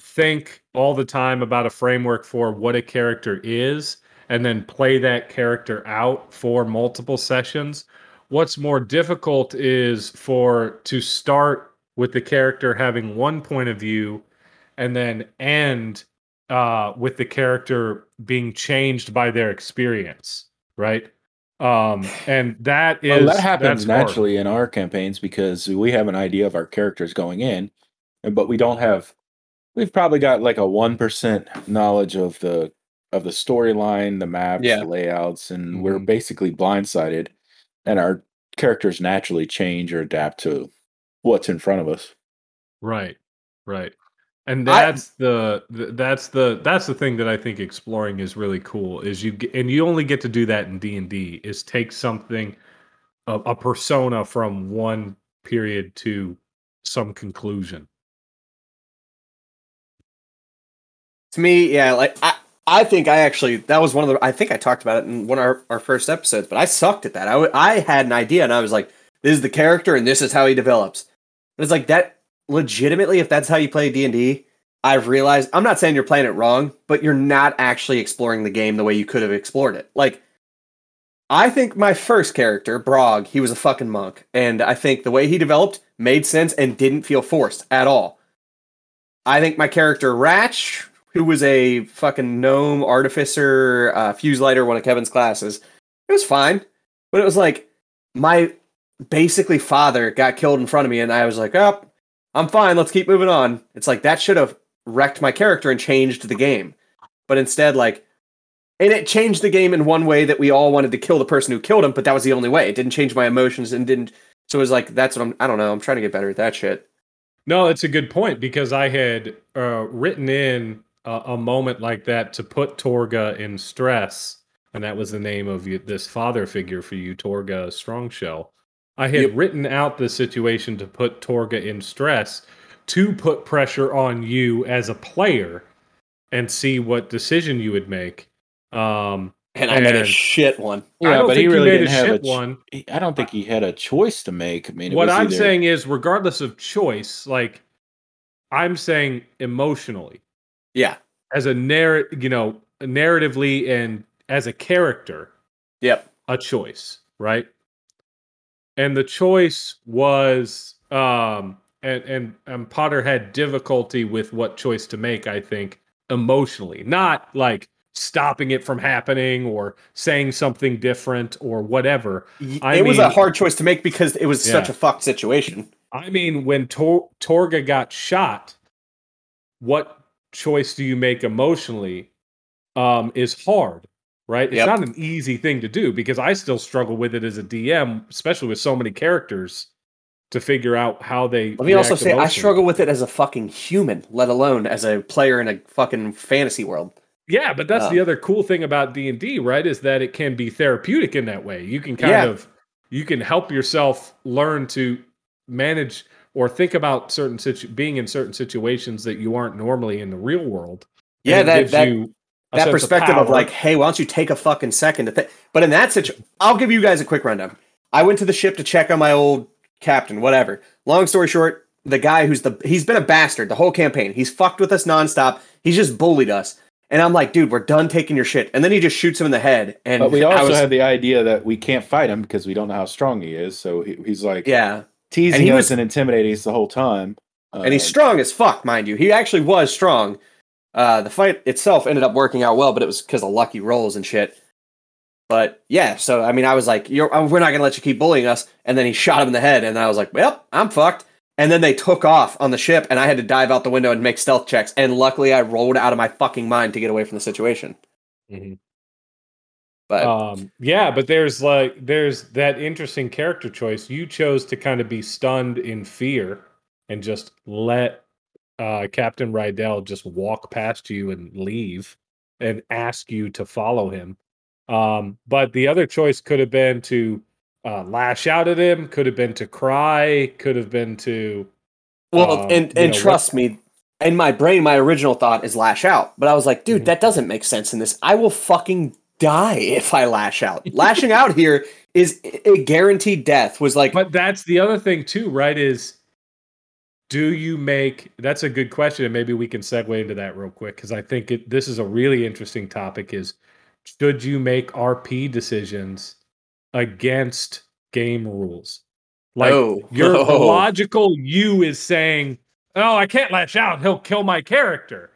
think all the time about a framework for what a character is and then play that character out for multiple sessions. What's more difficult is for to start with the character having one point of view and then end uh, with the character being changed by their experience, right? Um, and that is Well, that happens that's hard. naturally in our campaigns because we have an idea of our characters going in, but we don't have. We've probably got like a one percent knowledge of the of the storyline, the maps, Yeah. the layouts, and we're Mhm. basically blindsided, and our characters naturally change or adapt to what's in front of us. Right, right, and I- that's the that's the that's the thing that I think exploring is really cool. Is you get, and you only get to do that in D and D is take something a, a persona from one period to some conclusion. To me, yeah, like I, I think I actually that was one of the. I think I talked about it in one of our, our first episodes, but I sucked at that. I, w- I had an idea and I was like, this is the character and this is how he develops. But it's like that. Legitimately, if that's how you play D and D, I've realized I'm not saying you're playing it wrong, but you're not actually exploring the game the way you could have explored it. Like, I think my first character, Brog, he was a fucking monk, and I think the way he developed made sense and didn't feel forced at all. I think my character Ratch, who was a fucking gnome artificer, uh, fuse lighter, one of Kevin's classes, it was fine, but it was like my basically father got killed in front of me, and I was like, oh, I'm fine. Let's keep moving on. It's like that should have wrecked my character and changed the game, but instead, like, and it changed the game in one way that we all wanted to kill the person who killed him, but that was the only way. It didn't change my emotions and didn't. So it was like that's what I'm. I don't know. I'm trying to get better at that shit. No, it's a good point because I had uh, written in a, a moment like that to put Torga in stress, and that was the name of you, this father figure for you, Torga Strongshell. I had Yep. written out the situation to put Torga in stress to put pressure on you as a player and see what decision you would make. Um, And I made a shit one. I don't but think he really made didn't a have a shit ch- one. I don't think he had a choice to make. I mean, what I'm either- saying is, regardless of choice, like I'm saying emotionally, Yeah. as a narr, you know, narratively and as a character, Yep. a choice, right? And the choice was, um, and and and Potter had difficulty with what choice to make. I think emotionally, not like stopping it from happening or saying something different or whatever. I it was a hard choice to make because it was such a fucked situation. I mean, when Tor- Torga got shot, what choice do you make emotionally um, is hard, right? It's Yep. not an easy thing to do because I still struggle with it as a DM, especially with so many characters. to figure out how they. Let me also say I struggle with it as a fucking human, let alone as a player in a fucking fantasy world. Yeah, but that's the Um, other cool thing about D and D, right? Is that it can be therapeutic in that way. You can kind Yeah. of you can help yourself learn to manage or think about certain situ- being in certain situations that you aren't normally in the real world. Yeah, that gives that you a that perspective of, power. like, hey, why don't you take a fucking second to think? But in that situation, I'll give you guys a quick rundown. I went to the ship to check on my old captain, whatever. Long story short, the guy who's the he's been a bastard the whole campaign. He's fucked with us nonstop. He's just bullied us. And I'm like, dude, we're done taking your shit. And then he just shoots him in the head. And But we also was, have the idea that we can't fight him because we don't know how strong he is. So he, he's like yeah, teasing And he us was- and intimidating us the whole time. and he's Um, strong as fuck, mind you. He actually was strong. Uh, the fight itself ended up working out well, but it was because of lucky rolls and shit. But yeah, so I mean, I was like, You're, uh, "We're not gonna let you keep bullying us." And then he shot him in the head, and I was like, "Well, I'm fucked." And then they took off on the ship, and I had to dive out the window and make stealth checks. And luckily, I rolled out of my fucking mind to get away from the situation. Mhm. But um, yeah, but there's like there's that interesting character choice. You chose to kind of be stunned in fear and just let uh, Captain Rydell just walk past you and leave and ask you to follow him. Um, but the other choice could have been to uh, lash out at him. Could have been to cry. Could have been to well, um, and and know, trust me, in my brain, my original thought is lash out. But I was like, dude, Mhm. that doesn't make sense in this. I will fucking die if I lash out. Lashing out here is a guaranteed death. Was like, But that's the other thing too, right? Is do you make that's a good question, and maybe we can segue into that real quick because I think it, this is a really interesting topic. Is should you make RP decisions against game rules? Like oh, your oh. logical you is saying, "Oh, I can't lash out; he'll kill my character."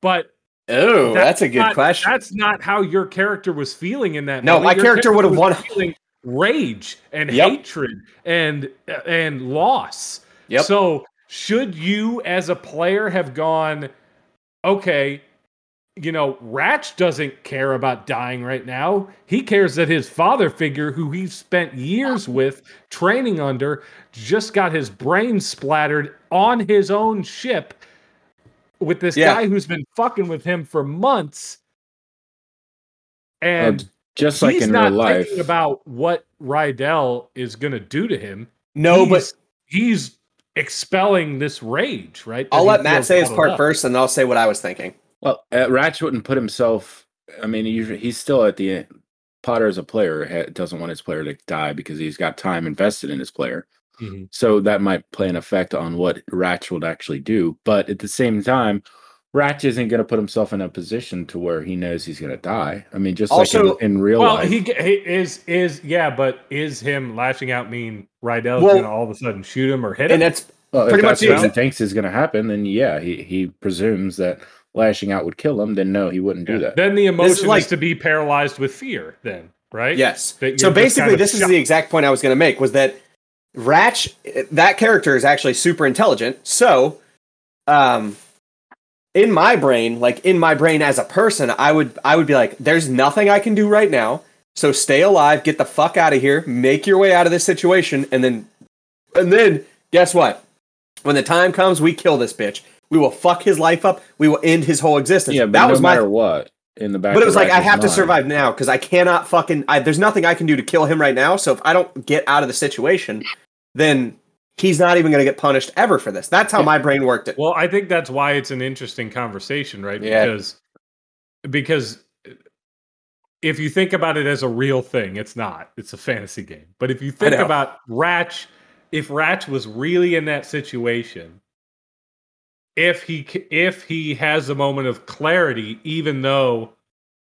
But Oh, that's, a good not- question. That's not how your character was feeling in that. No, my Your character would have won- Feeling rage and Yep. hatred and and loss. Yep. So should you, as a player, have gone? Okay, you know, Ratch doesn't care about dying right now. He cares that his father figure, who he spent years with, training under, just got his brain splattered on his own ship with this Yeah. guy who's been fucking with him for months. And just like he's in not real life. thinking about what Rydell is going to do to him. no, but He's- he's expelling this rage, right? I'll let Matt say his part up. first, and I'll say what I was thinking. Well, uh, Ratch wouldn't put himself. I mean, he, he's still at the end. Potter as a player ha- doesn't want his player to die because he's got time invested in his player. Mhm. So that might play an effect on what Ratch would actually do. But at the same time, Ratch isn't going to put himself in a position to where he knows he's going to die. I mean, just Also- like in, in real Well, life. he, he is is yeah, but is him lashing out mean Rydell's Well- going to all of a sudden shoot him or hit him? And that's well, pretty if much that's what he thinks is going to happen, then yeah, he, he presumes that lashing out would kill him. Then no, he wouldn't do that. Then the emotion is, like- to be paralyzed with fear. Then right? yes. So basically, kind of this is the exact point I was going to make: was that Ratch, that character is actually super intelligent. So, um, in my brain, like in my brain as a person, I would I would be like, "There's nothing I can do right now. So stay alive, get the fuck out of here, make your way out of this situation, and then, and then guess what? When the time comes, we kill this bitch. We will fuck his life up. We will end his whole existence. Yeah, but that no was my matter what, in the back. but it was like I have to survive now because I cannot fucking. I, there's nothing I can do to kill him right now. So if I don't get out of the situation, then he's not even going to get punished ever for this. That's how my brain worked. It. Well, I think that's why it's an interesting conversation, right? Yeah. Because because if you think about it as a real thing, it's not. It's a fantasy game. But if you think about Ratch, if Ratch was really in that situation, if he if he has a moment of clarity, even though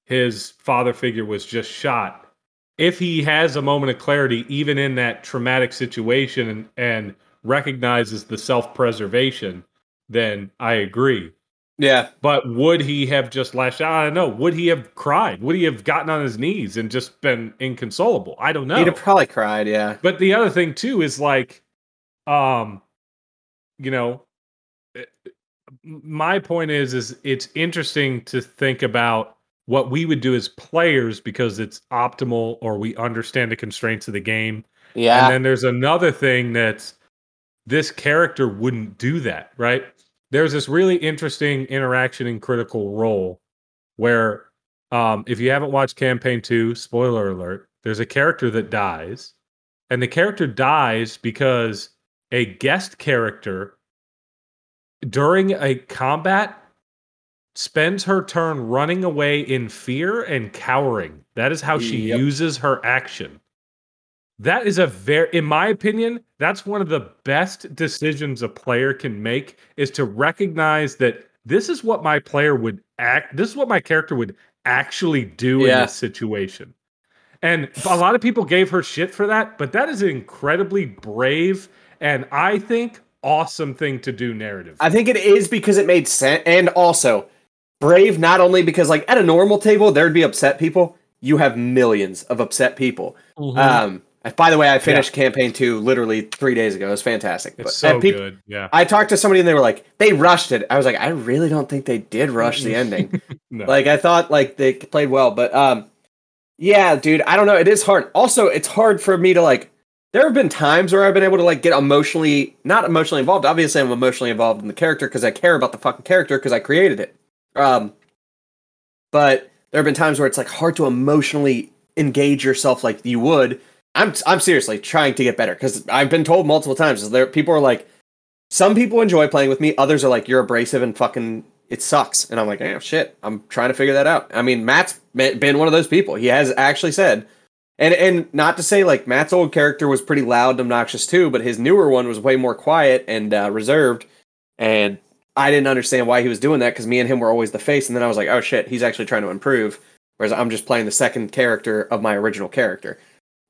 his father figure was just shot, if he has a moment of clarity, even in that traumatic situation, and, and recognizes the self preservation, then I agree. Yeah, But would he have just lashed out? I don't know. Would he have cried? Would he have gotten on his knees and just been inconsolable? I don't know. he'd have probably cried. Yeah, But the other thing too is like, um, you know, eh, my point is, is it's interesting to think about what we would do as players because it's optimal or we understand the constraints of the game. yeah. And then there's another thing that's this character wouldn't do that, right? There's this really interesting interaction in Critical Role where um, if you haven't watched campaign two, spoiler alert, there's a character that dies, and the character dies because a guest character during a combat spends her turn running away in fear and cowering. That is how she Yep. uses her action. That is a very, in my opinion, that's one of the best decisions a player can make is to recognize that this is what my player would act, this is what my character would actually do in this situation. And a lot of people gave her shit for that, but that is an incredibly brave and I think awesome thing to do narrative. I think it is because it made sense, and also brave. Not only because like at a normal table there'd be upset people. You have millions of upset people. Mhm. Um, by the way, I finished campaign two literally three days ago. It was fantastic. it's But- so good. Yeah. I talked to somebody and they were like, they rushed it. I was like, I really don't think they did rush the ending. No. like I thought like they played well, but um yeah, dude, I don't know. It is hard. Also, it's hard for me to like there have been times where I've been able to like get emotionally not emotionally involved. Obviously, I'm emotionally involved in the character because I care about the fucking character because I created it. Um but there have been times where it's like hard to emotionally engage yourself like you would. I'm I'm seriously trying to get better because I've been told multiple times there people are like some people enjoy playing with me, others are like you're abrasive and fucking it sucks. And I'm like, oh shit, I'm trying to figure that out. I mean, Matt's been one of those people. He has actually said, and and not to say like Matt's old character was pretty loud and obnoxious too, but his newer one was way more quiet and uh, reserved. And I didn't understand why he was doing that because me and him were always the face. And then I was like, oh shit, he's actually trying to improve. Whereas I'm just playing the second character of my original character.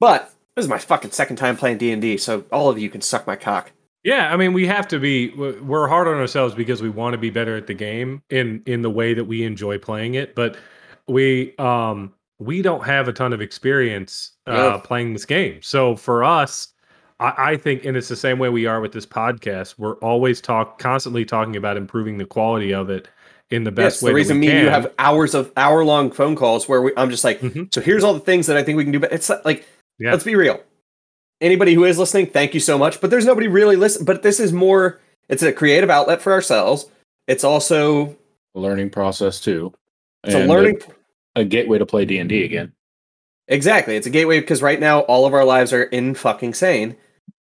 But this is my fucking second time playing D and D, so all of you can suck my cock. Yeah, I mean, we have to be. We're hard on ourselves because we want to be better at the game in in the way that we enjoy playing it. But we um we don't have a ton of experience uh, Yeah. playing this game. So for us, I, I think, and it's the same way we are with this podcast. We're always talk constantly talking about improving the quality of it in the Yes, best way. the that reason we me and you have hours of hour long phone calls where we, I'm just like, Mhm. so here's all the things that I think we can do. But it's like, Yeah. let's be real. Anybody who is listening, thank you so much. But there's nobody really listen. But this is more. It's a creative outlet for ourselves. It's also A learning process too. it's a And learning. a, gateway to play D and D again. Exactly. It's a gateway because right now all of our lives are in fucking sane.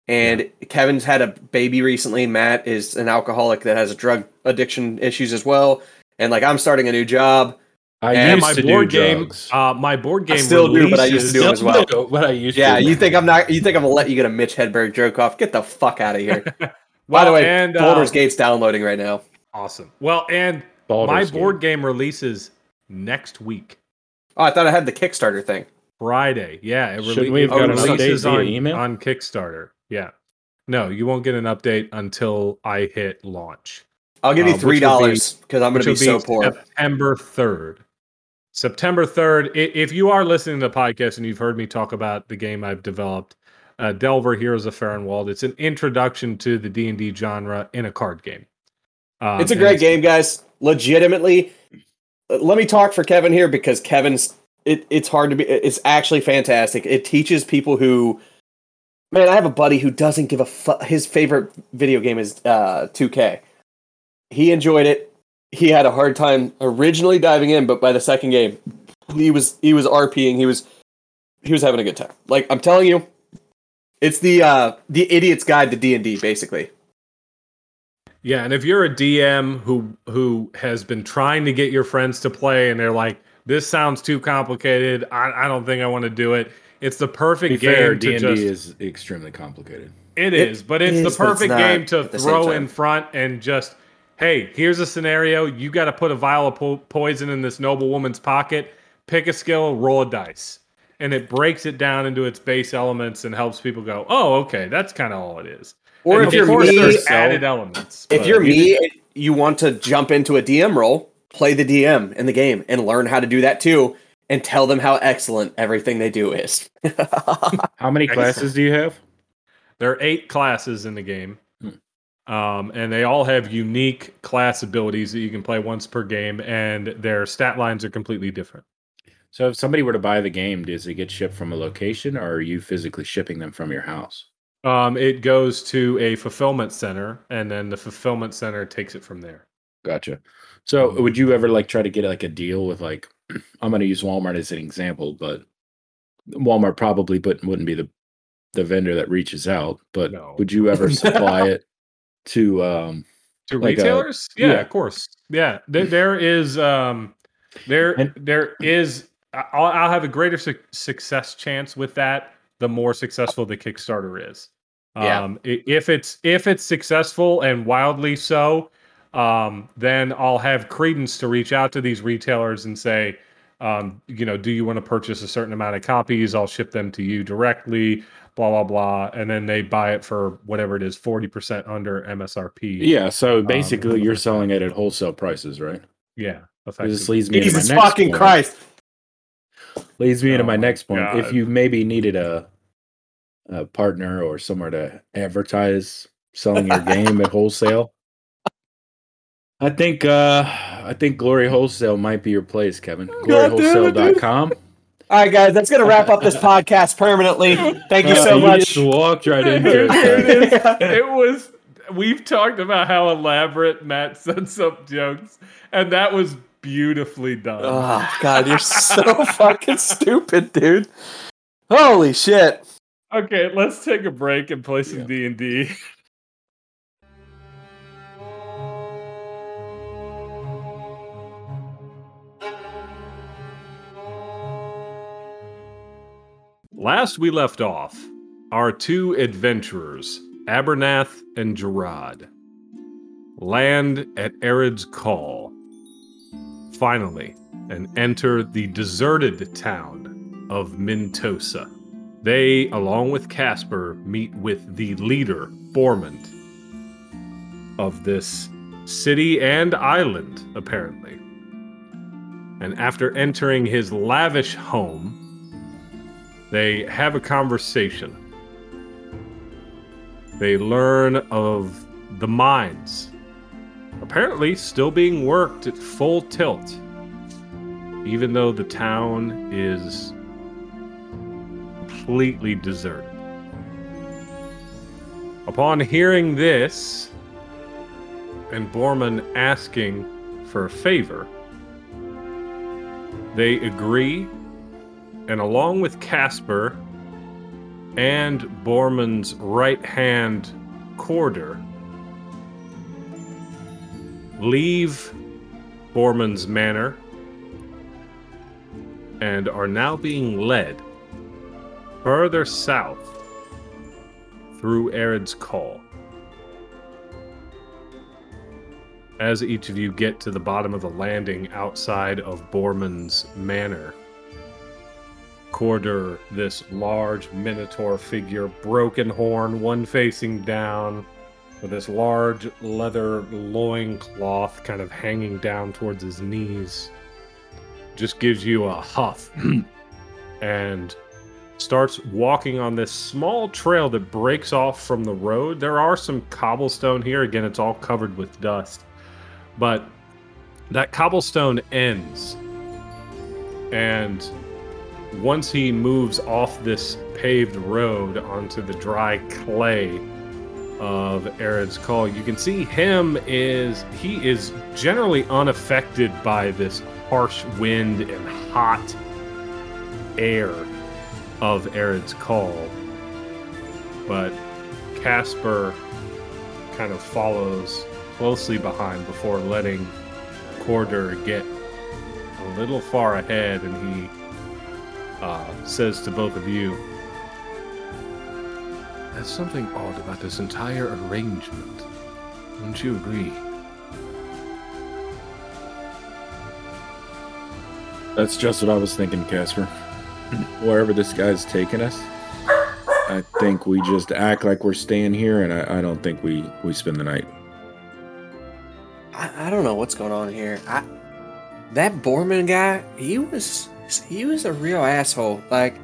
And Kevin's had a baby recently. Matt is an alcoholic that has drug addiction issues as well. And like I'm starting a new job. I And used my to board do game. drugs. Uh, my board game. I still do, but I used to do it as well. But I used Yeah, to. you think I'm not? You think I'm gonna let you get a Mitch Hedberg joke off? Get the fuck out of here. By the way, and uh, Baldur's Gate's downloading right now. awesome. Well, and Baldur's my board game releases next week. Oh, I thought I had the Kickstarter thing. Friday. Yeah, it, Shouldn't rele- we have it got an update releases on, email? on Kickstarter. Yeah. No, you won't get an update until I hit launch. I'll give Uh, you three will dollars because I'm gonna be will so poor. September 3rd. September 3rd. If you are listening to the podcast and you've heard me talk about the game I've developed, uh, Delver Heroes of Farrenwald, it's an introduction to the D&D genre in a card game. Um, It's a and great game, guys. Legitimately, uh, let me talk for Kevin here because Kevin's. It, it's hard to be. It's actually fantastic. It teaches people who. Man, I have a buddy who doesn't give a fuck. His favorite video game is uh, 2K. He enjoyed it. He had a hard time originally diving in, but by the second game, he was he was RPing. He was he was having a good time. Like I'm telling you, it's the uh, the idiot's guide to D and D, basically. Yeah, and if you're a DM who who has been trying to get your friends to play and they're like, "This sounds too complicated. I, I don't think I want to do it." It's the perfect be game fair, to D and just D is extremely complicated. It It is, but it's is, the but it's perfect game to at the same throw in front and just, hey, here's a scenario. You got to put a vial of po- poison in this noble woman's pocket. Pick a skill, roll a dice, and it breaks it down into its base elements and helps people go, oh, okay, that's kind of all it is. Or And if you're course, me, there's added elements. if you're me, and you want to jump into a DM role, play the DM in the game and learn how to do that too, and tell them how excellent everything they do is. How many classes do you have? There are eight classes in the game. Hmm. Um, and they all have unique class abilities that you can play once per game, and their stat lines are completely different. So if somebody were to buy the game, does it get shipped from a location, or are you physically shipping them from your house? Um, it goes to a fulfillment center, and then the fulfillment center takes it from there. Gotcha. So would you ever like try to get like a deal with like I'm going to use Walmart as an example, but Walmart probably but wouldn't be the the vendor that reaches out, but No. would you ever supply it to um To Like a- retailers? yeah, yeah. of course. Yeah, there, there is um, there And- there is. I- I'll, I'll have a greater su- success chance with that the more successful the Kickstarter is. Yeah. Um, if it's if it's successful and wildly so, um, then I'll have credence to reach out to these retailers and say, um, you know, do you want to purchase a certain amount of copies? I'll ship them to you directly. Blah blah blah, and then they buy it for whatever it is, forty percent under MSRP. yeah, so basically um, you're selling it at wholesale prices, right? Yeah, This leads me Jesus to my next fucking point. Christ. Leads me into Oh my my next point. If you maybe needed a a partner or somewhere to advertise selling your game at wholesale, I think uh I think Glory Wholesale might be your place, Kevin. God damn it, dude. GloryWholesale.com. All right, guys, that's gonna wrap up this podcast permanently. Thank you Uh, so much. just walked right into Here it. it is. It was. We've talked about how elaborate Matt sets up jokes, and that was beautifully done. Oh God, you're so fucking stupid, dude. Holy shit. Okay, let's take a break and play some D and D. Last we left off, our two adventurers, Abernath and Gerard, land at Arid's Call, finally, and enter the deserted town of Mintosa. They, along with Casper, meet with the leader, Bormund, of this city and island, apparently. And after entering his lavish home, they have a conversation. They learn of the mines, apparently still being worked at full tilt, even though the town is completely deserted. Upon hearing this, and Borman asking for a favor, they agree, and along with Casper and Borman's right hand Corder, leave Borman's manor and are now being led further south through Arid's Call. As each of you get to the bottom of the landing outside of Borman's manor, Corder, this large minotaur figure, broken horn, one facing down, with this large leather loincloth kind of hanging down towards his knees, just gives you a huff and starts walking on this small trail that breaks off from the road. There are some cobblestone here. Again, it's all covered with dust. But that cobblestone ends. And once he moves off this paved road onto the dry clay of Arid's Call, you can see him is he is generally unaffected by this harsh wind and hot air of Arid's Call. But Casper kind of follows closely behind before letting Corder get a little far ahead, and he uh, says to both of you, There's something odd about this entire arrangement. Wouldn't you agree? That's just what I was thinking, Casper. Wherever this guy's taking us, I think we just act like we're staying here, and I, I don't think we we spend the night. I, I don't know what's going on here. I that Borman guy, he was he was a real asshole. Like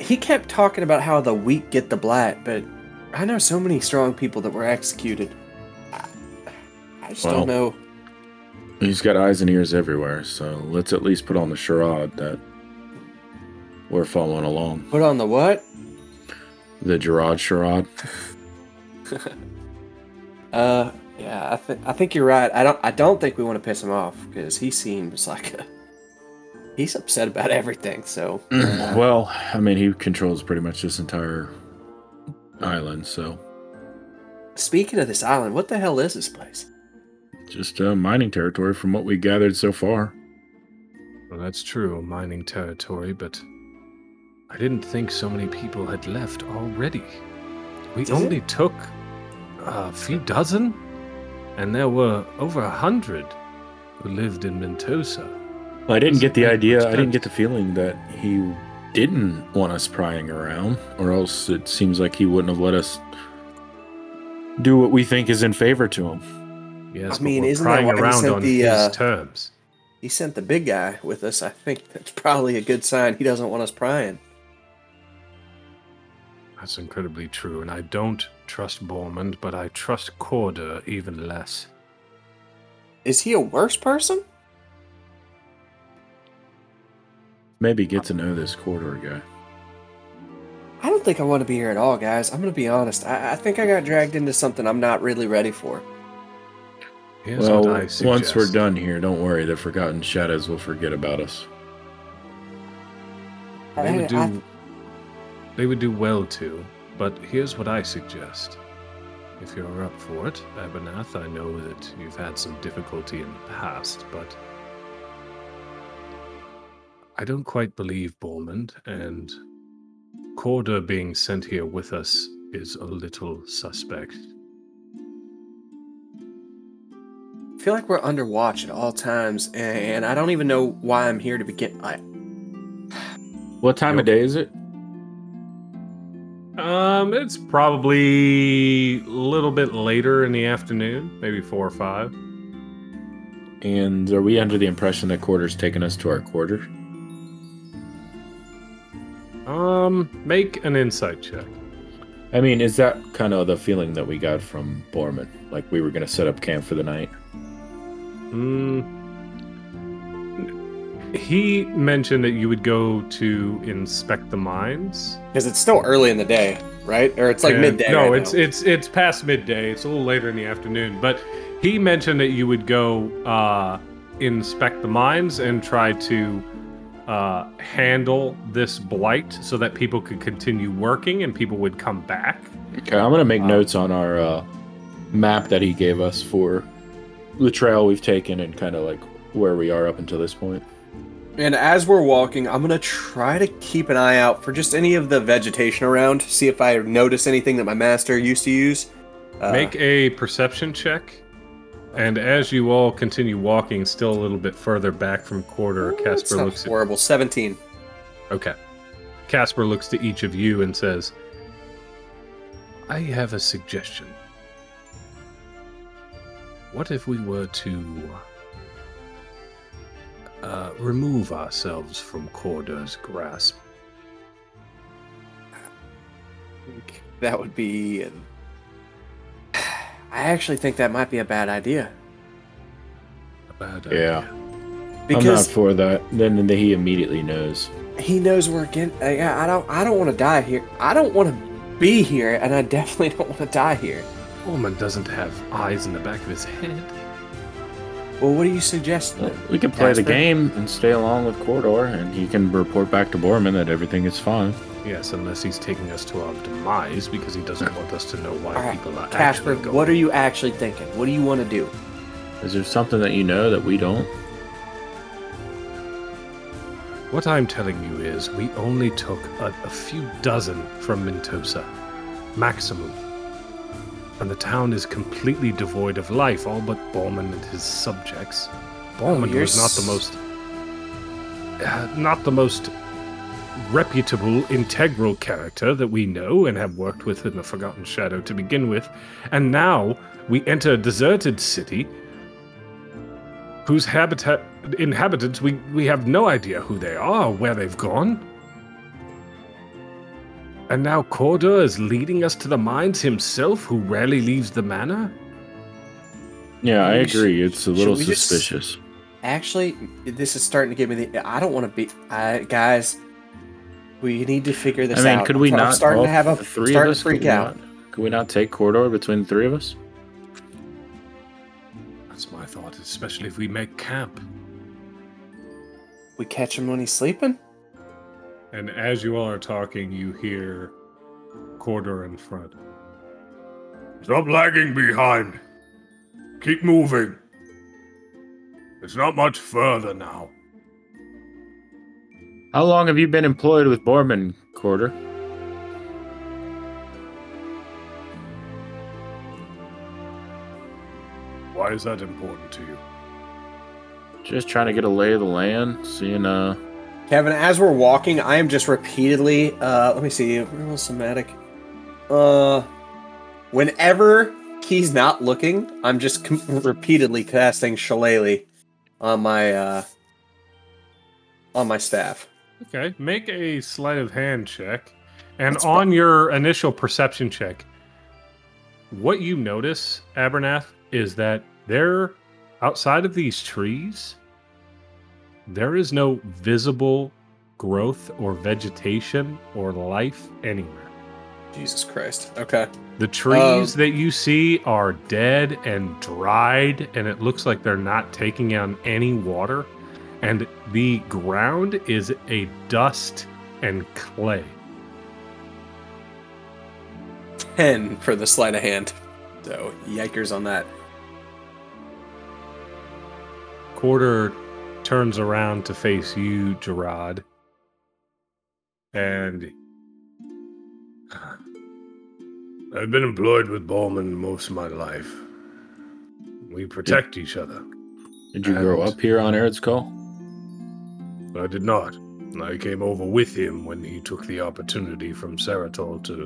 he kept talking about how the weak get the blat, but I know so many strong people that were executed. I, I just Well, don't know. He's got eyes and ears everywhere, so let's at least put on the charade that we're following along. Put on the what? The Gerard charade. Uh, yeah, I think I think you're right. I don't I don't think we want to piss him off because he seems like a, he's upset about everything. So uh, well, I mean, he controls pretty much this entire island, so speaking of this island, what the hell is this place? just uh, mining territory from what we gathered so far. Well, that's true, mining territory, but I didn't think so many people had left already. We Is only it? took a few dozen, and there were over a hundred who lived in Mentosa. I didn't get the idea. I didn't get the feeling that he didn't want us prying around, or else it seems like he wouldn't have let us do what we think is in favor to him. Yes, I but mean, we're isn't that prying why he around sent on the, his uh, terms. He sent the big guy with us. I think that's probably a good sign. He doesn't want us prying. That's incredibly true, and I don't trust Bormund, but I trust Corder even less. Is he a worse person? Maybe get to know this corridor guy. I don't think I want to be here at all, guys. I'm gonna be honest. I, I think I got dragged into something I'm not really ready for. Here's well, once we're done here, don't worry. The Forgotten Shadows will forget about us. They would do. I- they would do well to. But here's what I suggest. If you're up for it, Abernath, I know that you've had some difficulty in the past, but I don't quite believe Bormund, and Kordur being sent here with us is a little suspect. I feel like we're under watch at all times, and I don't even know why I'm here to begin. I, What time of day is it? Um, it's probably a little bit later in the afternoon, maybe four or five. And are we under the impression that Kordur's taken us to our quarter? Um, make an insight check. I mean, is that kind of the feeling that we got from Borman? Like we were going to set up camp for the night? Hmm. He mentioned that you would go to inspect the mines. because it's still early in the day, right? Or it's like And- midday. No, right it's now. it's it's past midday. It's a little later in the afternoon. But he mentioned that you would go uh, inspect the mines and try to uh, handle this blight so that people could continue working and people would come back. Okay, I'm going to make Um, notes on our uh, map that he gave us for the trail we've taken and kind of like where we are up until this point. And as we're walking, I'm gonna try to keep an eye out for just any of the vegetation around. See if I notice anything that my master used to use. Uh, Make a perception check. And as you all continue walking, still a little bit further back from Kordur, oh, that's Casper looks at horrible. Seventeen. Okay. Casper looks to each of you and says, I have a suggestion. What if we were to uh, remove ourselves from Kordur's grasp? That would be. I actually think that might be a bad idea A bad idea. Yeah. idea. I'm not for that. Then, then he immediately knows. he knows we're again. Uh, I, I don't. I don't want to die here. I don't want to be here, and I definitely don't want to die here. Woman doesn't have eyes in the back of his head. Well, what do you suggest? then? We can play the game and stay along with Corridor, and he can report back to Borman that everything is fine. Yes, unless he's taking us to our demise because he doesn't want us to know why All right, people are Casper, actually going. what are you actually thinking? What do you want to do? Is there something that you know that we don't? What I'm telling you is, we only took a, a few dozen from Mentosa, maximum. And the town is completely devoid of life, all but Borman and his subjects. Borman you're was not the most, uh, not the most reputable, integral character that we know and have worked with in the Forgotten Shadow to begin with. And now we enter a deserted city whose habitat inhabitants we, we have no idea who they are, where they've gone. And now Kordur is leading us to the mines himself, who rarely leaves the manor? Yeah, I agree. It's a little should we just- suspicious. Actually, this is starting to give me the. I don't want to be. I, guys, We need to figure this out. I mean, out. could we I'm not? starting to have a the three of starting us? to freak could out. Not, could we not take corridor between the three of us? That's my thought, especially if we make camp. We catch him when he's sleeping. And as you all are talking, you hear Corridor in front. Stop lagging behind. Keep moving. It's not much further now. How long have you been employed with Borman, Kordur? Why is that important to you? Just trying to get a lay of the land, seeing uh Kevin, as we're walking, I am just repeatedly. Uh, let me see. Where was somatic? Uh, whenever he's not looking, I'm just com- repeatedly casting Shillelagh on my uh on my staff. Okay, make a sleight of hand check. And That's on your initial perception check, what you notice, Abernath, is that there, outside of these trees, there is no visible growth or vegetation or life anywhere. Jesus Christ. Okay. The trees um, that you see are dead and dried, and it looks like they're not taking on any water. And the ground is a dust and clay. Ten for the sleight of hand. So yikers on that. Kordur turns around to face you, Gerard. And uh, I've been employed with Bowman most of my life. We protect each other. did you grow up here on Ered's Call? I did not. I came over with him when he took the opportunity from Saratol to.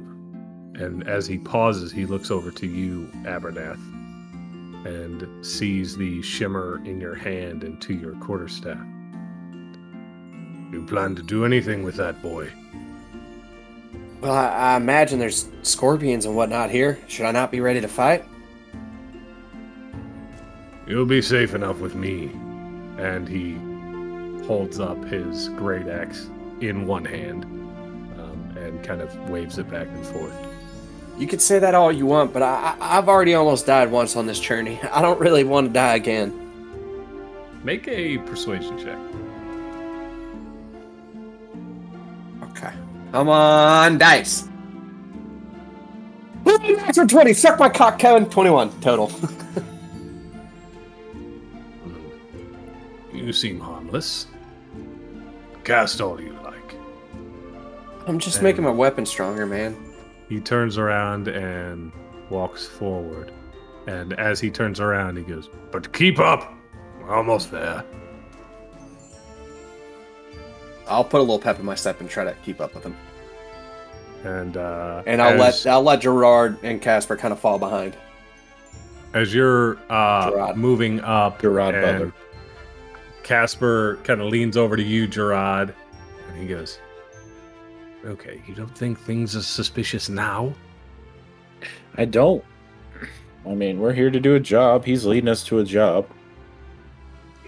And as he pauses, he looks over to you, Abernath, and sees the shimmer in your hand and to your quarterstaff. You plan to do anything with that boy? Well, I, I imagine there's scorpions and whatnot here. Should I not be ready to fight? You'll be safe enough with me. And he holds up his great axe in one hand um, and kind of waves it back and forth. You could say that all you want, but I, I, I've already almost died once on this journey. I don't really want to die again. Make a persuasion check. Okay. Come on, dice. Natural 20. Suck my cock, Kevin. 21 total. You seem harmless. Cast all you like. I'm just And- making my weapon stronger, man. He turns around and walks forward. And as he turns around, he goes, But keep up! We're almost there. I'll put a little pep in my step and try to keep up with him. And uh And I'll as, let I'll let Gerard and Casper kind of fall behind. as you're uh Gerard. moving up Gerard and Butler. Casper kind of leans over to you, Gerard, and he goes, Okay, you don't think things are suspicious now? I don't. I mean, we're here to do a job. He's leading us to a job.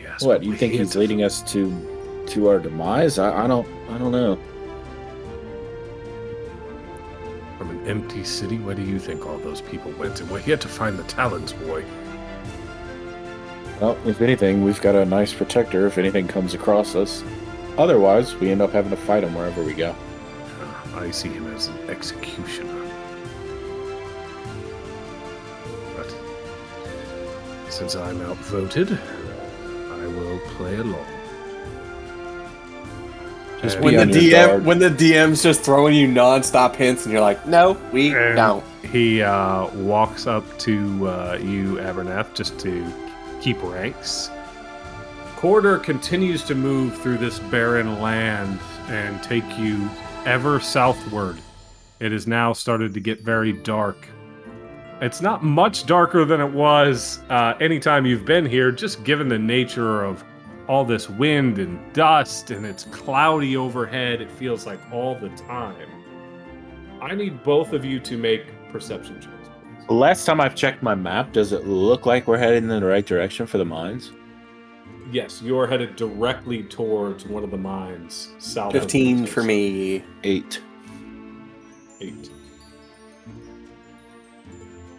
Yes. what you think he's leading us to to our demise? I, I don't I don't know. From an empty city? Where do you think all those people went? And we're here to find the Talons, boy. Well, if anything, we've got a nice protector if anything comes across us. Otherwise, we end up having to fight him wherever we go. Uh, I see him as an executioner. But since I'm outvoted, I will play along. Just be When the DM guard. when the DM's just throwing you non-stop hints and you're like, no, we And don't. He uh, walks up to uh, you, Abernath, just to keep ranks. Corridor continues to move through this barren land and take you ever southward. It has now started to get very dark. It's not much darker than it was uh, anytime you've been here, just given the nature of all this wind and dust, and it's cloudy overhead. It feels like all the time. I need both of you to make perception checks. Last time I've checked my map, does it look like we're heading in the right direction for the mines? yes, you're headed directly towards one of the mines south. 15 Winchester. for me. Eight. Eight.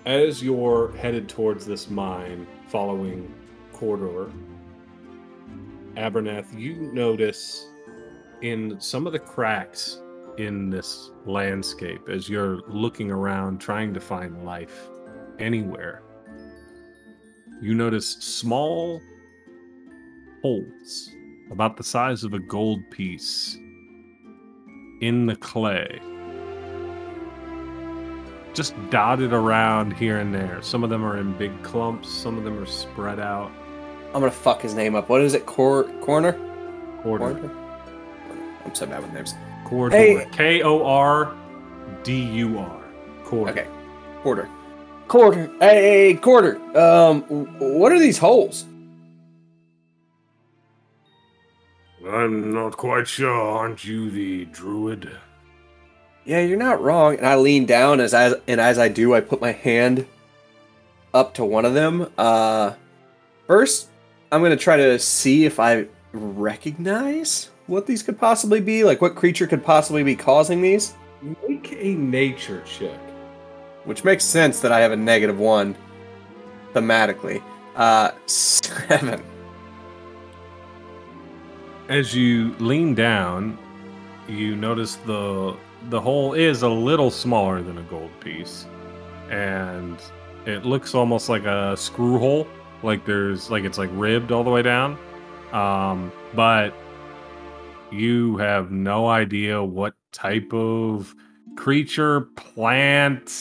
As you're headed towards this mine, following Corridor, Abernath, you notice in some of the cracks in this landscape as you're looking around trying to find life anywhere, you notice small holes about the size of a gold piece in the clay just dotted around here and there. Some of them are in big clumps, some of them are spread out. I'm gonna fuck his name up. What is it? Cor- corner? Quarter. Corner? I'm so bad with names. Kordur. Hey. K O R D U R. Kordur. Okay. Kordur. Kordur. Hey, quarter. Um, what are these holes? I'm not quite sure. Aren't you the druid? Yeah, you're not wrong. And I lean down as I and as I do, I put my hand up to one of them. Uh, first, I'm gonna try to see if I recognize what these could possibly be. Like, what creature could possibly be causing these? Make a nature check. Which makes sense that I have a negative one thematically. Uh, seven. As you lean down, you notice the the hole is a little smaller than a gold piece, and it looks almost like a screw hole. Like there's like it's like ribbed all the way down, um, but you have no idea what type of creature, plant,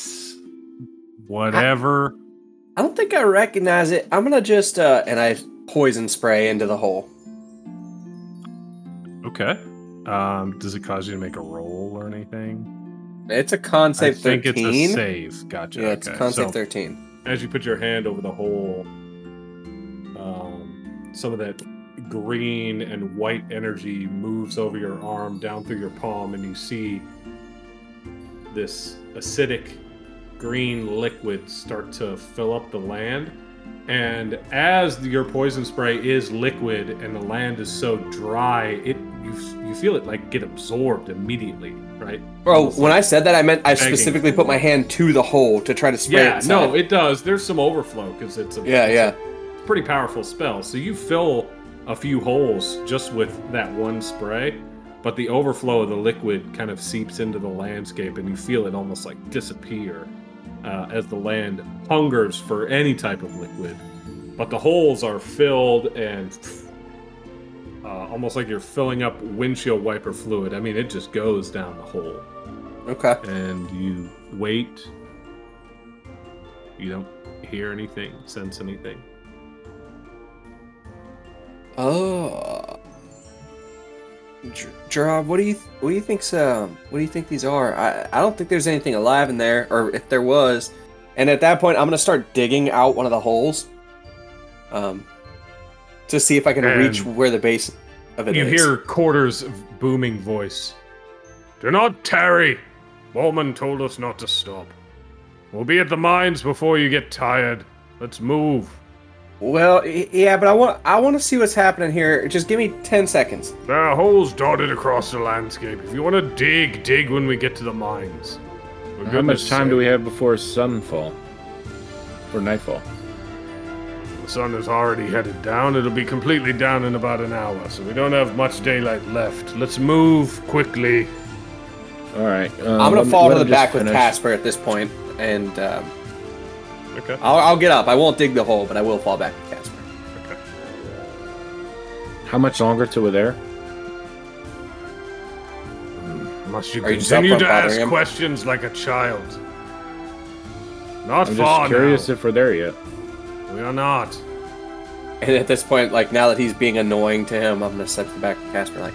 whatever. I don't think I recognize it. I'm gonna just uh, and I poison spray into the hole. Okay. Um, does it cause you to make a roll or anything? It's a con save I think 13. it's a save. Gotcha. Yeah, it's okay. con save So, 13. as you put your hand over the hole, um, some of that green and white energy moves over your arm down through your palm, and you see this acidic green liquid start to fill up the land. And as your poison spray is liquid and the land is so dry, it you you feel it like get absorbed immediately, right? Bro, when like- I said that, I meant I begging specifically put my hand to the hole to try to spray yeah, it. no, it does. There's some overflow because it's a Yeah, it's yeah. a pretty powerful spell. So you fill a few holes just with that one spray, but the overflow of the liquid kind of seeps into the landscape, and you feel it almost like disappear uh, as the land hungers for any type of liquid. But the holes are filled and uh, almost like you're filling up windshield wiper fluid. I mean, it just goes down the hole Okay. and you wait. You don't hear anything, sense anything. Oh. Ger- Gerard, what do you th- what do you think's um what do you think these are? I I don't think there's anything alive in there, or if there was, and at that point I'm gonna start digging out one of the holes, um, to see if I can reach where the base of it is. you hear Kordur's booming voice. Do not tarry. Bowman told us not to stop. We'll be at the mines before you get tired. Let's move. Well, yeah, but I want I want to see what's happening here. Just give me ten seconds. There are holes dotted across the landscape. If you want to dig, dig when we get to the mines. For How much time do we have before sunfall? For nightfall? The sun is already headed down. It'll be completely down in about an hour, so we don't have much daylight left. Let's move quickly. All right. um, I'm gonna let fall to the him just back with. Casper at this point, and um, Okay. I'll, I'll get up. I won't dig the hole, but I will fall back to Casper. Okay. How much longer till we're there? Must you Are continue up to ask him? questions like a child? Not far. I'm far just curious now. if we're there yet. We are not. And at this point, like now that he's being annoying to him, I'm gonna step the back with Casper. Like,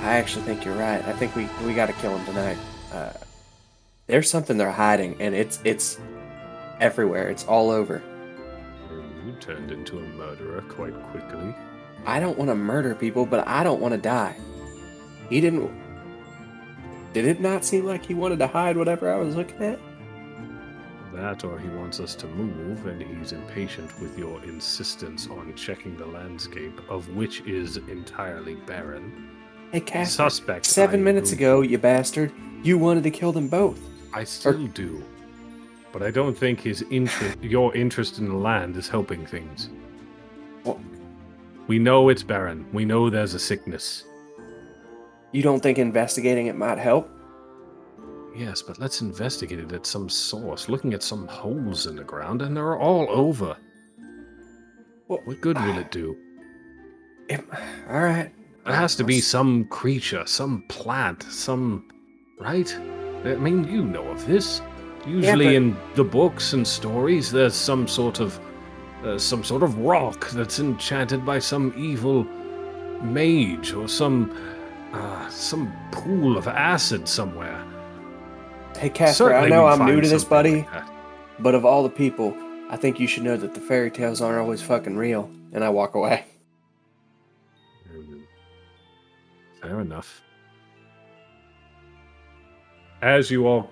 I actually think you're right. I think we we got to kill him tonight. Uh, there's something they're hiding, and it's it's everywhere. It's all over. You turned into a murderer quite quickly. I don't want to murder people, but I don't want to die. He didn't. Did it not seem like he wanted to hide whatever I was looking at? that, or he wants us to move, and he's impatient with your insistence on checking the landscape, of which is entirely barren. Hey, Casper. Suspect. Seven minutes ago, you bastard, you wanted to kill them both. I still do. But I don't think his interest, your interest in the land, is helping things. Well- We know it's barren. We know there's a sickness. You don't think investigating it might help? Yes, but let's investigate it at some source. Looking at some holes in the ground, and they're all over. Well, What good will it do? It, all right. There has to be some creature, some plant, some. Right? I mean, you know of this. Usually but- in the books and stories, there's some sort of. Uh, some sort of rock that's enchanted by some evil mage or some. Uh, some pool of acid somewhere. Hey, Casper, Certainly I know I'm new to this, buddy, like but of all the people, I think you should know that the fairy tales aren't always fucking real. And I walk away. Fair enough. As you all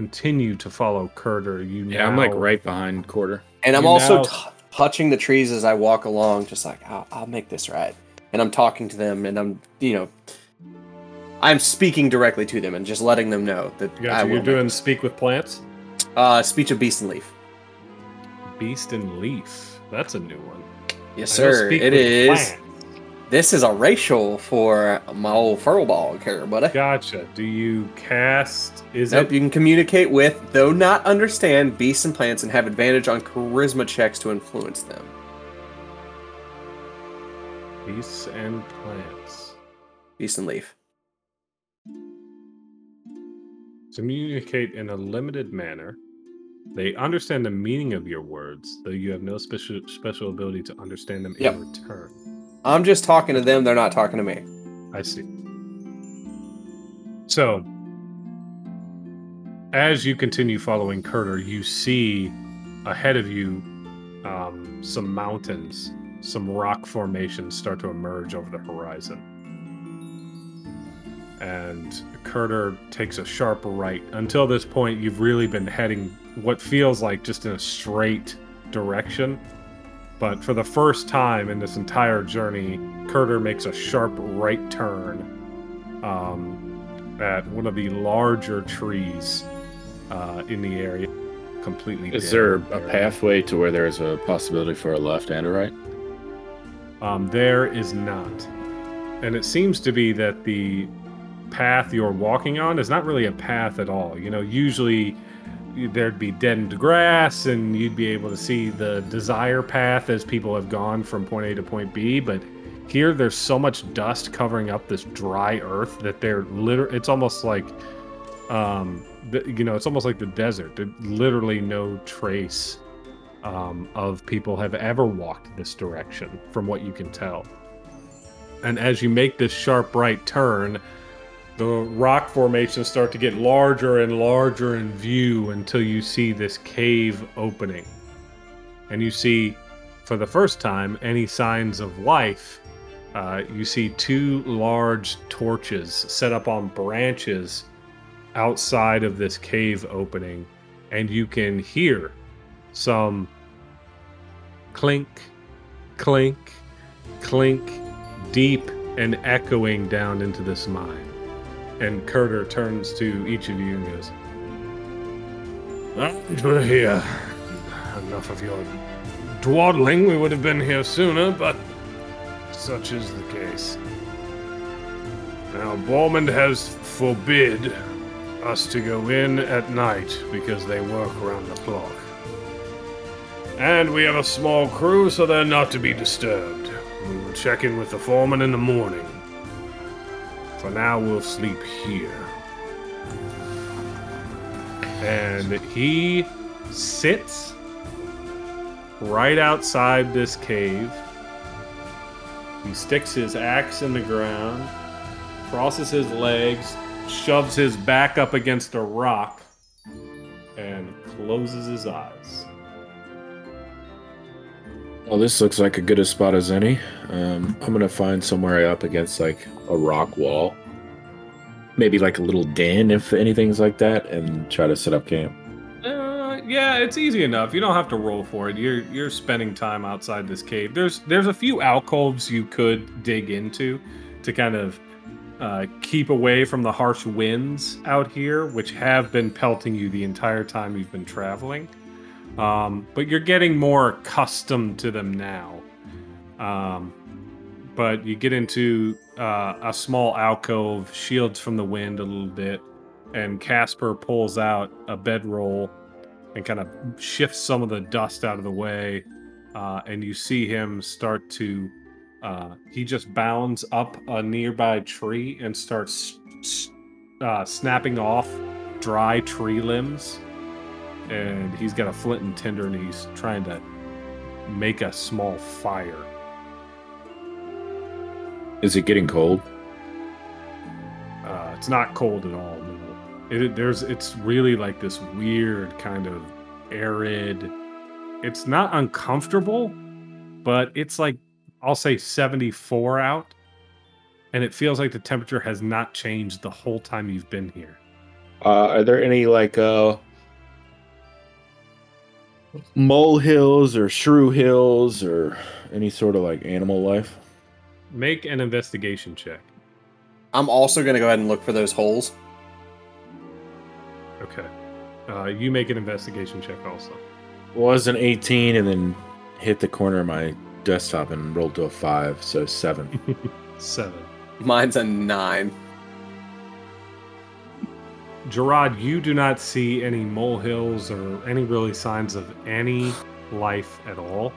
continue to follow Kordur, you Yeah, I'm like right behind Kordur. And I'm You also now- t- touching the trees as I walk along, just like, I'll, I'll make this right. And I'm talking to them, and I'm, you know, I'm speaking directly to them and just letting them know that you I you're doing speak with plants. uh, speech of beast and leaf. Beast and leaf. That's a new one. Yes, I sir. speak It with is. plants. This is a racial for my old furlball here, buddy. Gotcha. Do you cast? Is Nope, it? you can communicate with, though not understand, beasts and plants and have advantage on charisma checks to influence them. Beasts and plants. Beast and leaf. Communicate in a limited manner. They understand the meaning of your words, though you have no special special ability to understand them Yep. in return. I'm just talking to them, they're not talking to me. I see. So, as you continue following Kordur, you see ahead of you um, some mountains, some rock formations start to emerge over the horizon. And Kordur takes a sharp right. Until this point, you've really been heading what feels like just in a straight direction. But for the first time in this entire journey, Kordur makes a sharp right turn um, at one of the larger trees uh, in the area. Completely. Is there a area. pathway to where there's a possibility for a left and a right? Um, there is not. And it seems to be that the path you're walking on is not really a path at all. You know, usually there'd be deadened grass and you'd be able to see the desire path as people have gone from point A to point B, but here there's so much dust covering up this dry earth that they're literally it's almost like um you know, it's almost like the desert. Literally no trace um, of people have ever walked this direction, from what you can tell. And as you make this sharp right turn, the rock formations start to get larger and larger in view until you see this cave opening. And you see, for the first time, any signs of life. Uh, you see two large torches set up on branches outside of this cave opening, and you can hear some clink, clink, clink, deep and echoing down into this mine. And Kordur turns to each of you and goes, "Right, we're here. Enough of your dawdling. We would have been here sooner, but such is the case. Now, Bormond has forbid us to go in at night because they work around the clock. And we have a small crew, so they're not to be disturbed. We will check in with the foreman in the morning. For now, we'll sleep here. And he sits right outside this cave. He sticks his axe in the ground, crosses his legs, shoves his back up against a rock, and closes his eyes. Well, this looks like a good a spot as any. Um, I'm gonna find somewhere up against like a rock wall, maybe like a little den if anything's like that, and try to set up camp. Uh, Yeah, it's easy enough. You don't have to roll for it. You're you're spending time outside this cave. There's there's a few alcoves you could dig into to kind of uh, keep away from the harsh winds out here, which have been pelting you the entire time you've been traveling. Um, but you're getting more accustomed to them now. Um, but you get into uh, a small alcove, shields from the wind a little bit, and Casper pulls out a bedroll and kind of shifts some of the dust out of the way. Uh, and you see him start to uh, he just bounds up a nearby tree and starts uh, snapping off dry tree limbs. And he's got a flint and tinder and he's trying to make a small fire. Is it getting cold? Uh, it's not cold at all. No. It, there's it's really like this weird kind of arid. It's not uncomfortable, but it's like I'll say 74 out, and it feels like the temperature has not changed the whole time you've been here. Uh, are there any like uh mole hills or shrew hills or any sort of like animal life? Make an investigation check. I'm also gonna go ahead and look for those holes. Okay. Uh, you make an investigation check also. Was an 18 and then hit the corner of my desktop and rolled to a five, so seven. Seven. Mine's a nine. Gerard, you do not see any molehills or any really signs of any life at all.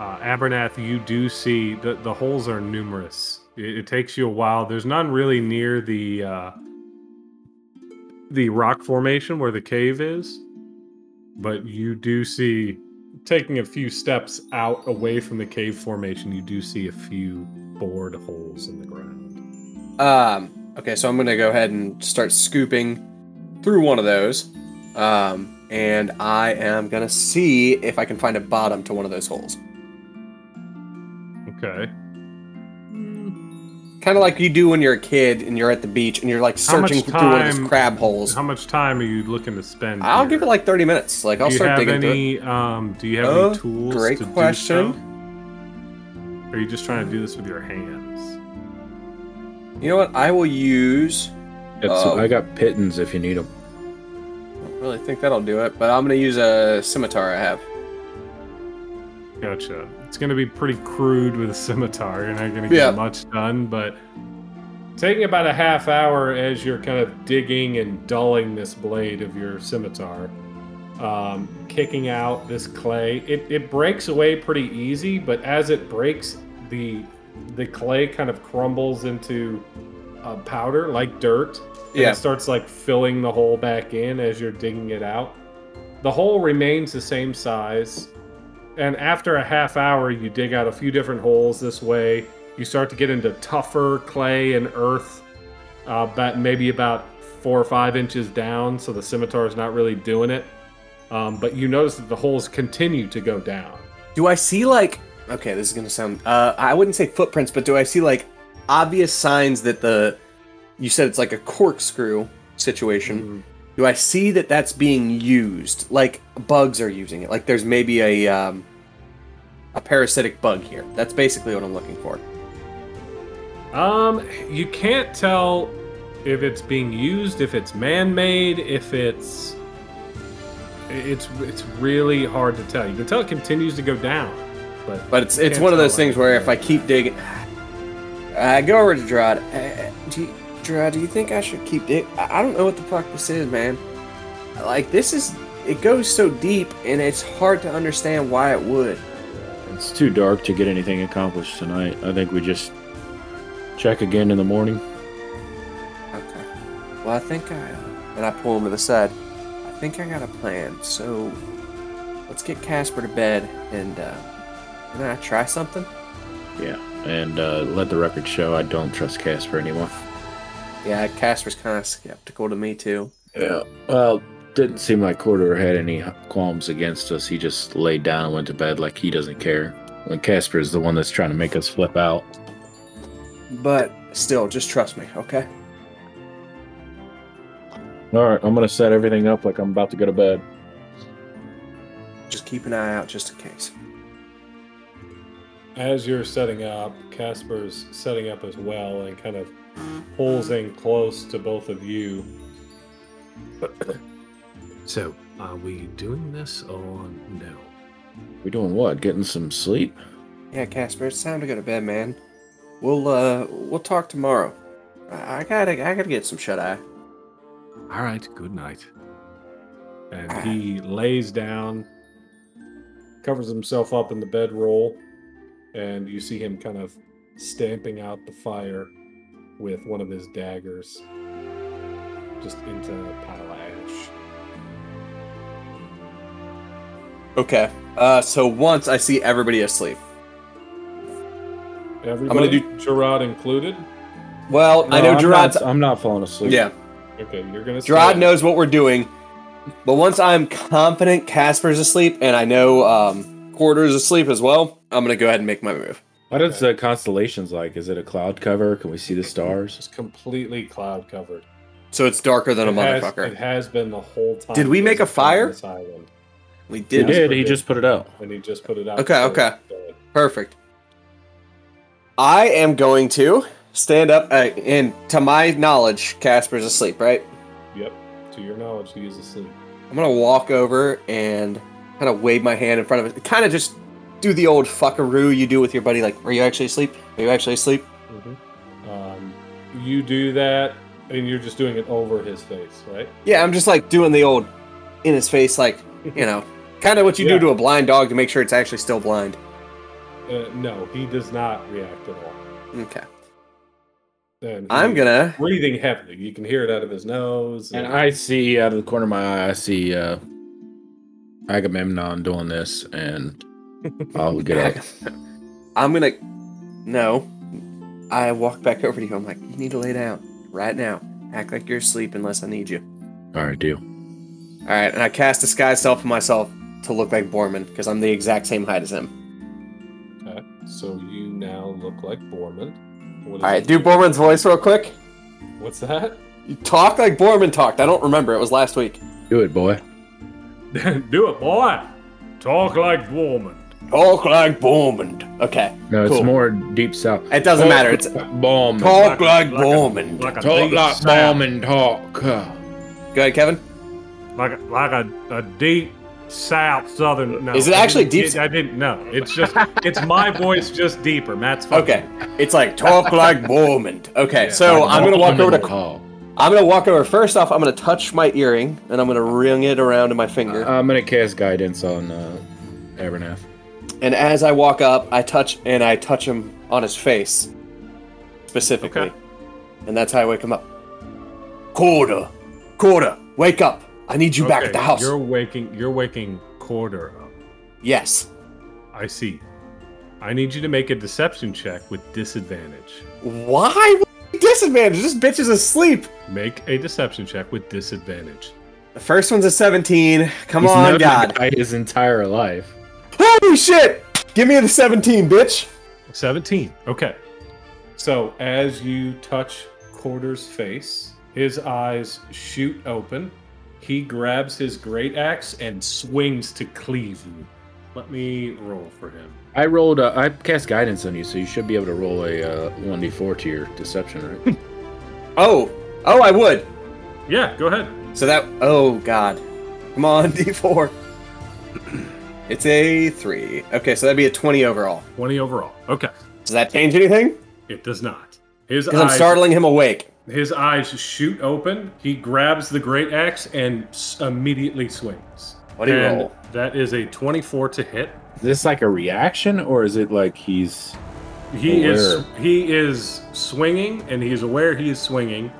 Uh, Abernath, you do see the the holes are numerous. It, it takes you a while. There's none really near the uh, the rock formation where the cave is, but you do see taking a few steps out away from the cave formation. You do see a few bored holes in the ground. Um. Okay, so I'm gonna go ahead and start scooping through one of those. Um, and I am gonna see if I can find a bottom to one of those holes. Okay. Kind of like you do when you're a kid and you're at the beach and you're like How much searching through one of those time- crab holes. How much time are you looking to spend? I'll here? give it like 30 minutes. Like I'll do you start have digging through it. any? Um, do you have Oh, any tools? great to do question. so? Or are you just trying to do this with your hands? You know what? I will use. Yep, Oh. so I got pitons if you need them. I don't really think that'll do it, but I'm gonna use a scimitar I have. Gotcha. It's going to be pretty crude with a scimitar. You're not going to get Yeah. much done, but taking about a half hour as you're kind of digging and dulling this blade of your scimitar, um, kicking out this clay. It, it breaks away pretty easy, but as it breaks, the the clay kind of crumbles into a powder like dirt. And Yeah. it starts like filling the hole back in as you're digging it out. The hole remains the same size, and after a half hour, you dig out a few different holes this way. You start to get into tougher clay and earth, uh, about maybe about four or five inches down, so the scimitar is not really doing it. Um, but you notice that the holes continue to go down. Do I see like? Okay, this is gonna sound. Uh, I wouldn't say footprints, but do I see like obvious signs that the? You said it's like a corkscrew situation. Do I see that that's being used? Like bugs are using it. Like there's maybe a um, a parasitic bug here. That's basically what I'm looking for. Um, you can't tell if it's being used, if it's man-made, if it's it's it's really hard to tell. You can tell it continues to go down, but But it's it's one of those things where if I keep digging, I go over to Gerard. Uh, do you, Gerard, do you think I should keep it? I I don't know what the fuck this is, man. Like this is, it goes so deep, and it's hard to understand why it would. It's too dark to get anything accomplished tonight. I think we just check again in the morning. Okay. Well, I think I, and I pull him to the side. I think I got a plan. So let's get Casper to bed, and uh, can I try something? Yeah, and uh, let the record show I don't trust Casper anymore. Yeah, Casper's kind of skeptical to me too. Yeah, well, didn't seem like Corridor had any qualms against us. He just laid down and went to bed like he doesn't care. When Casper is the one that's trying to make us flip out. But still, just trust me, okay? All right, I'm gonna set everything up like I'm about to go to bed. Just keep an eye out just in case. As you're setting up, Casper's setting up as well and kind of pulls in close to both of you. so, are we doing this or no? We doing what? Getting some sleep? Yeah, Casper, it's time to go to bed, man. We'll uh we'll talk tomorrow. I, I gotta I gotta get some shut eye. All right, good night. And he lays down, covers himself up in the bedroll, and you see him kind of stamping out the fire with one of his daggers just into a pile of ash. Okay. Uh so once I see everybody asleep. Everybody, I'm gonna do- Gerard included. Well, I No, know I'm Gerard's Not, I'm not falling asleep. Yeah. Okay, you're gonna. Gerard stay. knows what we're doing. But once I'm confident Casper's asleep and I know um Kordur's asleep as well, I'm gonna go ahead and make my move. What is the constellations like? Is it a cloud cover? Can we see the stars? It's completely cloud covered. So it's darker than a It has- motherfucker. It has been the whole time. Did we make a fire? This island, we He did. did. He just put it out. and he just put it out. Okay, okay. Perfect. I am going to stand up, uh, and to my knowledge, Casper's asleep, right? Yep. To your knowledge, he is asleep. I'm gonna walk over and kind of wave my hand in front of it. Kind of just do the old fuckaroo you do with your buddy. Like, are you actually asleep? Are you actually asleep? Um, you do that, and you're just doing it over his face, right? Yeah, I'm just like doing the old in his face, like you know, kind of what you Yeah. do to a blind dog to make sure it's actually still blind. Uh, no, he does not react at all. Okay. And I'm gonna. breathing heavily. You can hear it out of his nose. And I see out of the corner of my eye, I see uh, Agamemnon doing this, and I'll get up. I'm gonna. No. I walk back over to you. I'm like, you need to lay down right now. Act like you're asleep unless I need you. All right, deal. All right, and I cast disguise self of myself to look like Borman because I'm the exact same height as him. Okay, so you now look like Borman. What is All right, do Borman's voice real quick. What's that? You talk like Borman talked. I don't remember. It was last week. Do it, boy. Do it, boy. Talk like Borman. Talk like Borman. Okay. No, it's Cool. more deep south. It doesn't matter. It's Bowman. talk like like a- Like a Talk like south. Bowman talk. Go ahead, Kevin. like a, like a, a deep south southern. No, Is it actually didn't- deep- I didn't. know. it's just it's my voice just deeper. Matt's fine. Okay. It's like talk like Borman. Okay, Yeah. so Like I'm gonna walk over to. call. I'm gonna walk over. First off, I'm gonna touch my earring and I'm gonna ring it around in my finger. talk. I'm gonna cast guidance on uh, Abernath. And as I walk up, I touch and I touch him on his face, specifically, Okay. and that's how I wake him up. Kordur, quarter, wake up! I need you back at the house. You're waking. You're waking quarter up. Yes. I see. I need you to make a deception check with disadvantage. Why? Disadvantage. This bitch is asleep. Make a deception check with disadvantage. The first one's a 17. Come He's on, God. die his entire life. Holy shit! Give me the 17, bitch. 17. Okay. So as you touch Kordur's face, his eyes shoot open. He grabs his great axe and swings to cleave you. Let me roll for him. I rolled. Uh, I cast guidance on you, so you should be able to roll a uh, 1d4 to your deception, right? Oh, oh, I would. Yeah, go ahead. So that. Oh God. Come on, D4. It's a three. Okay, so that'd be a 20 overall. 20 overall. Okay. Does that change anything? It does not. His Because I'm startling him awake. his eyes shoot open. He grabs the great axe and immediately swings. What do you And roll? That is a 24 to hit. Is this like a reaction, or is it like he's? He is he is swinging, and he's aware he is swinging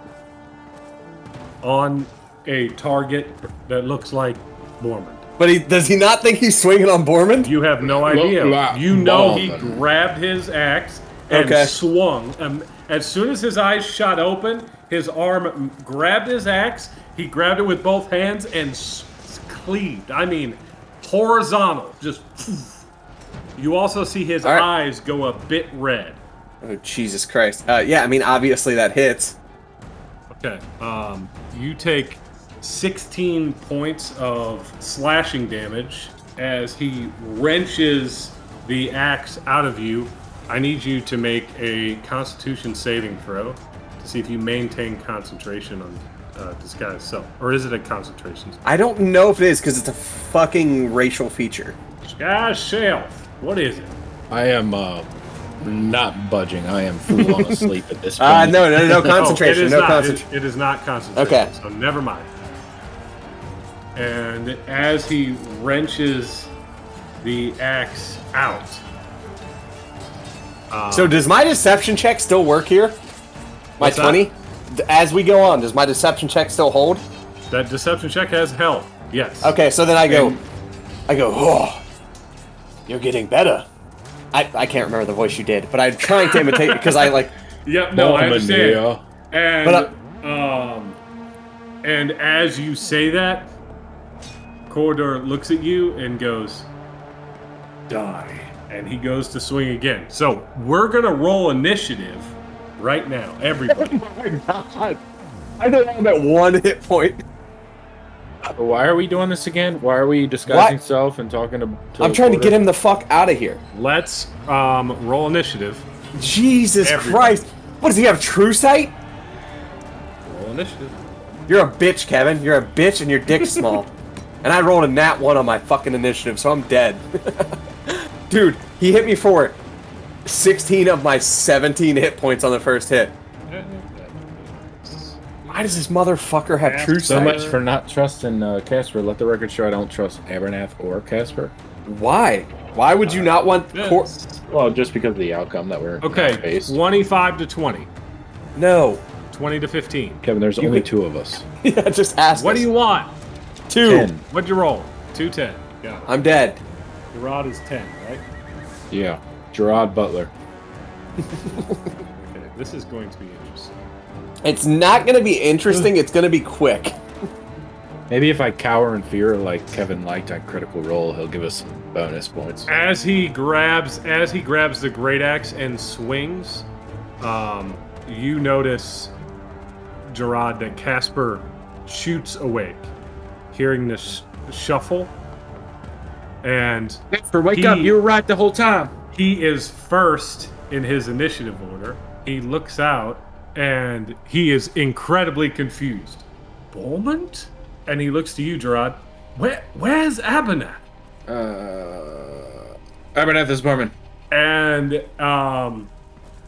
on a target that looks like Borman. But he does he not think he's swinging on Borman? You have no idea. like You know he grabbed his axe and Okay. swung. Um, as soon as his eyes shot open, his arm m- grabbed his axe. He grabbed it with both hands and s- s- cleaved. I mean, horizontal. Just. You also see his All right. eyes go a bit red. Oh Jesus Christ! Uh, yeah, I mean obviously that hits. Okay. Um, you take 16 points of slashing damage as he wrenches the axe out of you. I need you to make a Constitution saving throw to see if you maintain concentration on uh, disguise self, or is it a concentration? I don't know if it is because it's a fucking racial feature. Disguise self. What is it? I am uh, not budging. I am full on asleep at this point. Uh, no, no, no concentration. it is no not. concentration. It, it is not concentration. Okay. So never mind. And as he wrenches the axe out, uh, So does my deception check still work here? My 20? As we go on, does my deception check still hold? that deception check has held. Yes. Okay, so then I go, And- I go, oh, you're getting better. I, I can't remember the voice you did, but I'm trying to imitate because I like, Yep. No, I understand. Normandia. And But, um, and as you say that, Kordur looks at you and goes, "Die!" And he goes to swing again. So we're gonna roll initiative right now, everybody. oh my god. I think I'm at one hit point. Why are we doing this again? Why are we disguising What? self and talking to? to I'm trying to get him the fuck out of here. Let's um, roll initiative. Jesus Everybody. Christ. What does he have, true sight? Roll initiative. You're a bitch, Kevin. You're a bitch and your dick's small. and I rolled a nat one on my fucking initiative, so I'm dead. Dude, he hit me for 16 of my 17 hit points on the first hit. Why does this motherfucker have true So sight? much for not trusting uh, Casper. Let the record show I don't trust Abernath or Casper. Why? Why would you not want Cor- Yes. Well, just because of the outcome that we're Okay, faced. 25 to 20, No. 20 to 15. Kevin, there's You only could- two of us. yeah, just ask What us. do you want? Two. Ten. What'd you roll? 210. Yeah. I'm dead. Gerard is 10, right? Yeah, Gerard Butler. Okay, this is going to be interesting. It's not going to be interesting. It's going to be quick. Maybe if I cower in fear like Kevin liked on Critical Role, he'll give us some bonus points. As he grabs, as he grabs the great axe and swings, um, you notice, Gerard, that Casper shoots awake, hearing this shuffle, and Casper, wake He- up! You were right the whole time. he is first in his initiative order. He looks out and he is incredibly confused. Beaumont? And he looks to you, Gerard. Where, where's Abernath? Uh, Abernath is Borman. And um,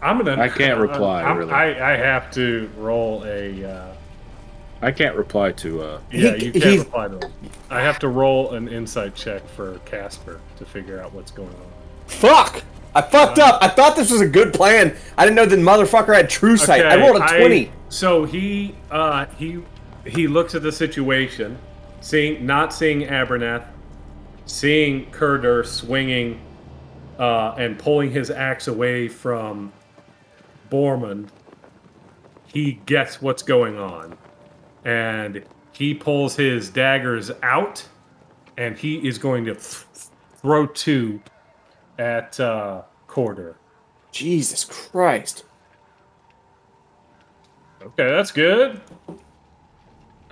I'm gonna. I can't reply, I'm- really. I, I have to roll a. Uh, I can't reply to. uh yeah, He- you can't he's- reply to him. I have to roll an insight check for Casper to figure out what's going on. Fuck! I fucked up. I thought this was a good plan. I didn't know the motherfucker had true sight. I rolled a 20. so he uh, he he looks at the situation, seeing not seeing Abernath, seeing Kordur swinging uh, and pulling his axe away from Bormund. He gets what's going on, and he pulls his daggers out, and he is going to th- throw two at uh, Kordur. Jesus Christ. Okay, that's good.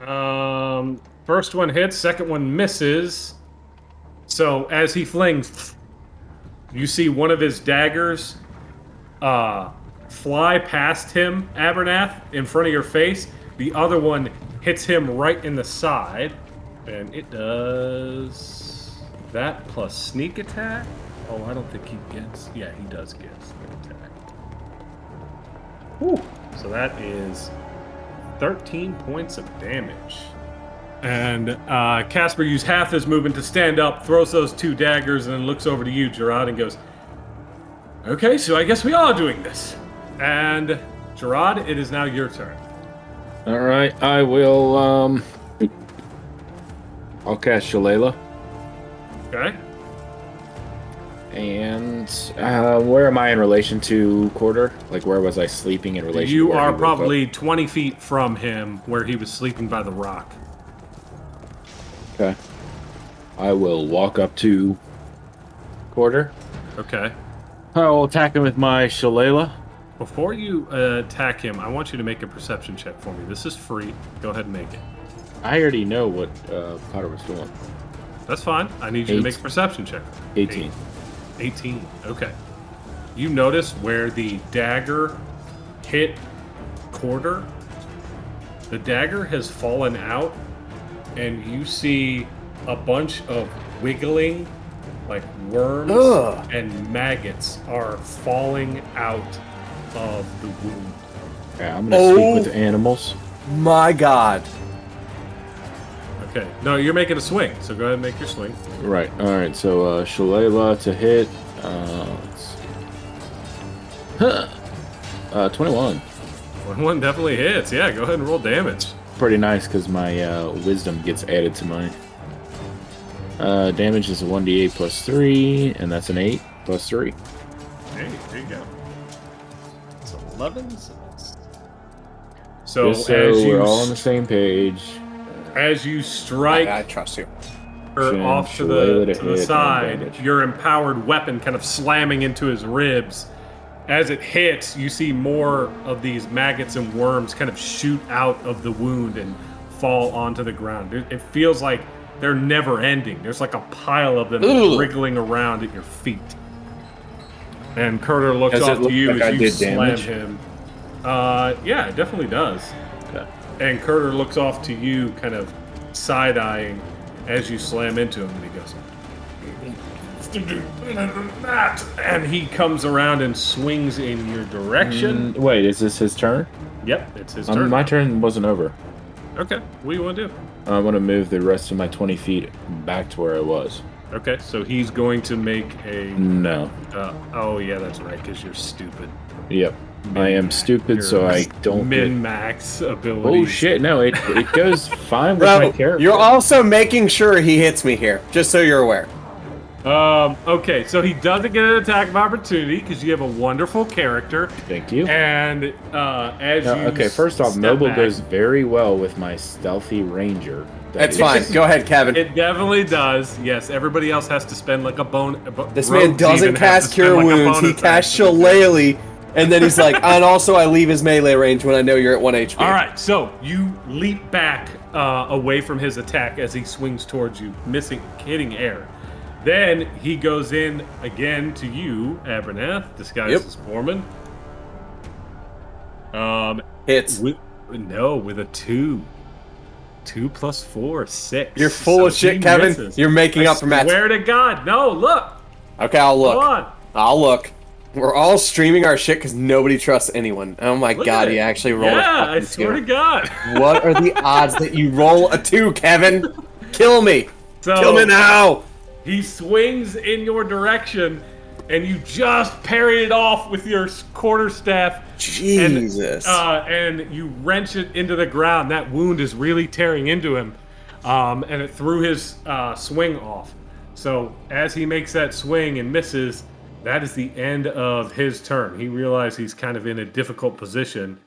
Um, first one hits, second one misses. So as he flings, you see one of his daggers uh, fly past him, Abernath, in front of your face. The other one hits him right in the side, and it does that plus sneak attack. Oh, I don't think he gets. Yeah, he does get sneak attack. Whew. So that is 13 points of damage. And uh, Casper used half his movement to stand up, throws those two daggers, and then looks over to you, Gerard, and goes, Okay, so I guess we are doing this. And Gerard, it is now your turn. All right, I will. um I'll cast Shillelagh. Okay? And uh, where am I in relation to Kordur? Like, where was I sleeping in relation? You to where are woke up? probably 20 feet from him where he was sleeping by the rock. okay. I will walk up to Kordur. Okay. I will attack him with my Shillelagh. Before you uh, attack him, I want you to make a perception check for me. This is free. Go ahead and make it. I already know what uh, Potter was doing. That's fine. I need you to make a perception check. 18. 18. Okay. You notice where the dagger hit Kordur. The dagger has fallen out, and you see a bunch of wiggling, like worms Ugh. and maggots, are falling out of the wound. Yeah, I'm gonna Oh. speak with animals. My God. Okay. No, you're making a swing, so go ahead and make your swing. Right. All right. So uh, Shillelagh to hit. Uh, let's see. Huh. Uh, 21. One one definitely hits. Yeah, go ahead and roll damage. Pretty nice because my uh, wisdom gets added to mine. Uh, damage is a 1d8 plus 3, and that's an 8 plus 3. Hey, there you go. It's 11. So, that's... so Just so as you we're all on the same page. as you strike I, I trust you. her Shin, off to the to to the side, your empowered weapon kind of slamming into his ribs. As it hits, you see more of these maggots and worms kind of shoot out of the wound and fall onto the ground. It, it feels like they're never ending. There's like a pile of them Ugh. wriggling around at your feet. And Kordur looks Does off to you like as I you slam damage? him. Uh, yeah, it definitely does. Okay. And Kordur looks off to you, kind of side eyeing as you slam into him, and he goes, and he comes around and swings in your direction. Mm, wait, is this his turn? Yep, it's his Um, turn. my turn wasn't over. Okay, what do you want to do? I want to move the rest of my 20 feet back to where I was. Okay, so he's going to make a. No. Uh, oh yeah, that's right, because you're stupid. Yep. I am stupid, so I don't. min Get... max Oh shit! No, it it goes fine with my character. you're also making sure he hits me here, just so you're aware. Um. Okay, so he doesn't get an attack of opportunity because you have a wonderful character, Thank you. and uh, as No, you okay, first off, Noble back- goes very well with my stealthy ranger. That That's fine. Go ahead, Kevin. It definitely does. Yes, everybody else has to spend like a bone. a bo- This man doesn't even have to cast Cure like, Wounds. He casts action to do it. Shillelagh, and then he's like, and also I leave his melee range when I know you're at 1 HP. All right, so you leap back uh, away from his attack as he swings towards you, missing, hitting air. Then he goes in again to you, Abernath, disguised Yep. as Foreman. Um, Hits. with, no, with a two. Two plus four, six. You're full of shit, Kevin. misses. You're making I up for Matt's. Swear to God, no! Look, Okay, I'll look. come on. I'll look. We're all streaming our shit because nobody trusts anyone. Oh my Look god, he actually rolled a Yeah, I swear two. to God. What are the odds that you roll a two, Kevin? Kill me. So, Kill me now. He swings in your direction, and you just parry it off with your quarterstaff. Jesus. And, uh, and you wrench it into the ground. That wound is really tearing into him, um, and it threw his uh, swing off. So as he makes that swing and misses, that is the end of his turn. He realized he's kind of in a difficult position.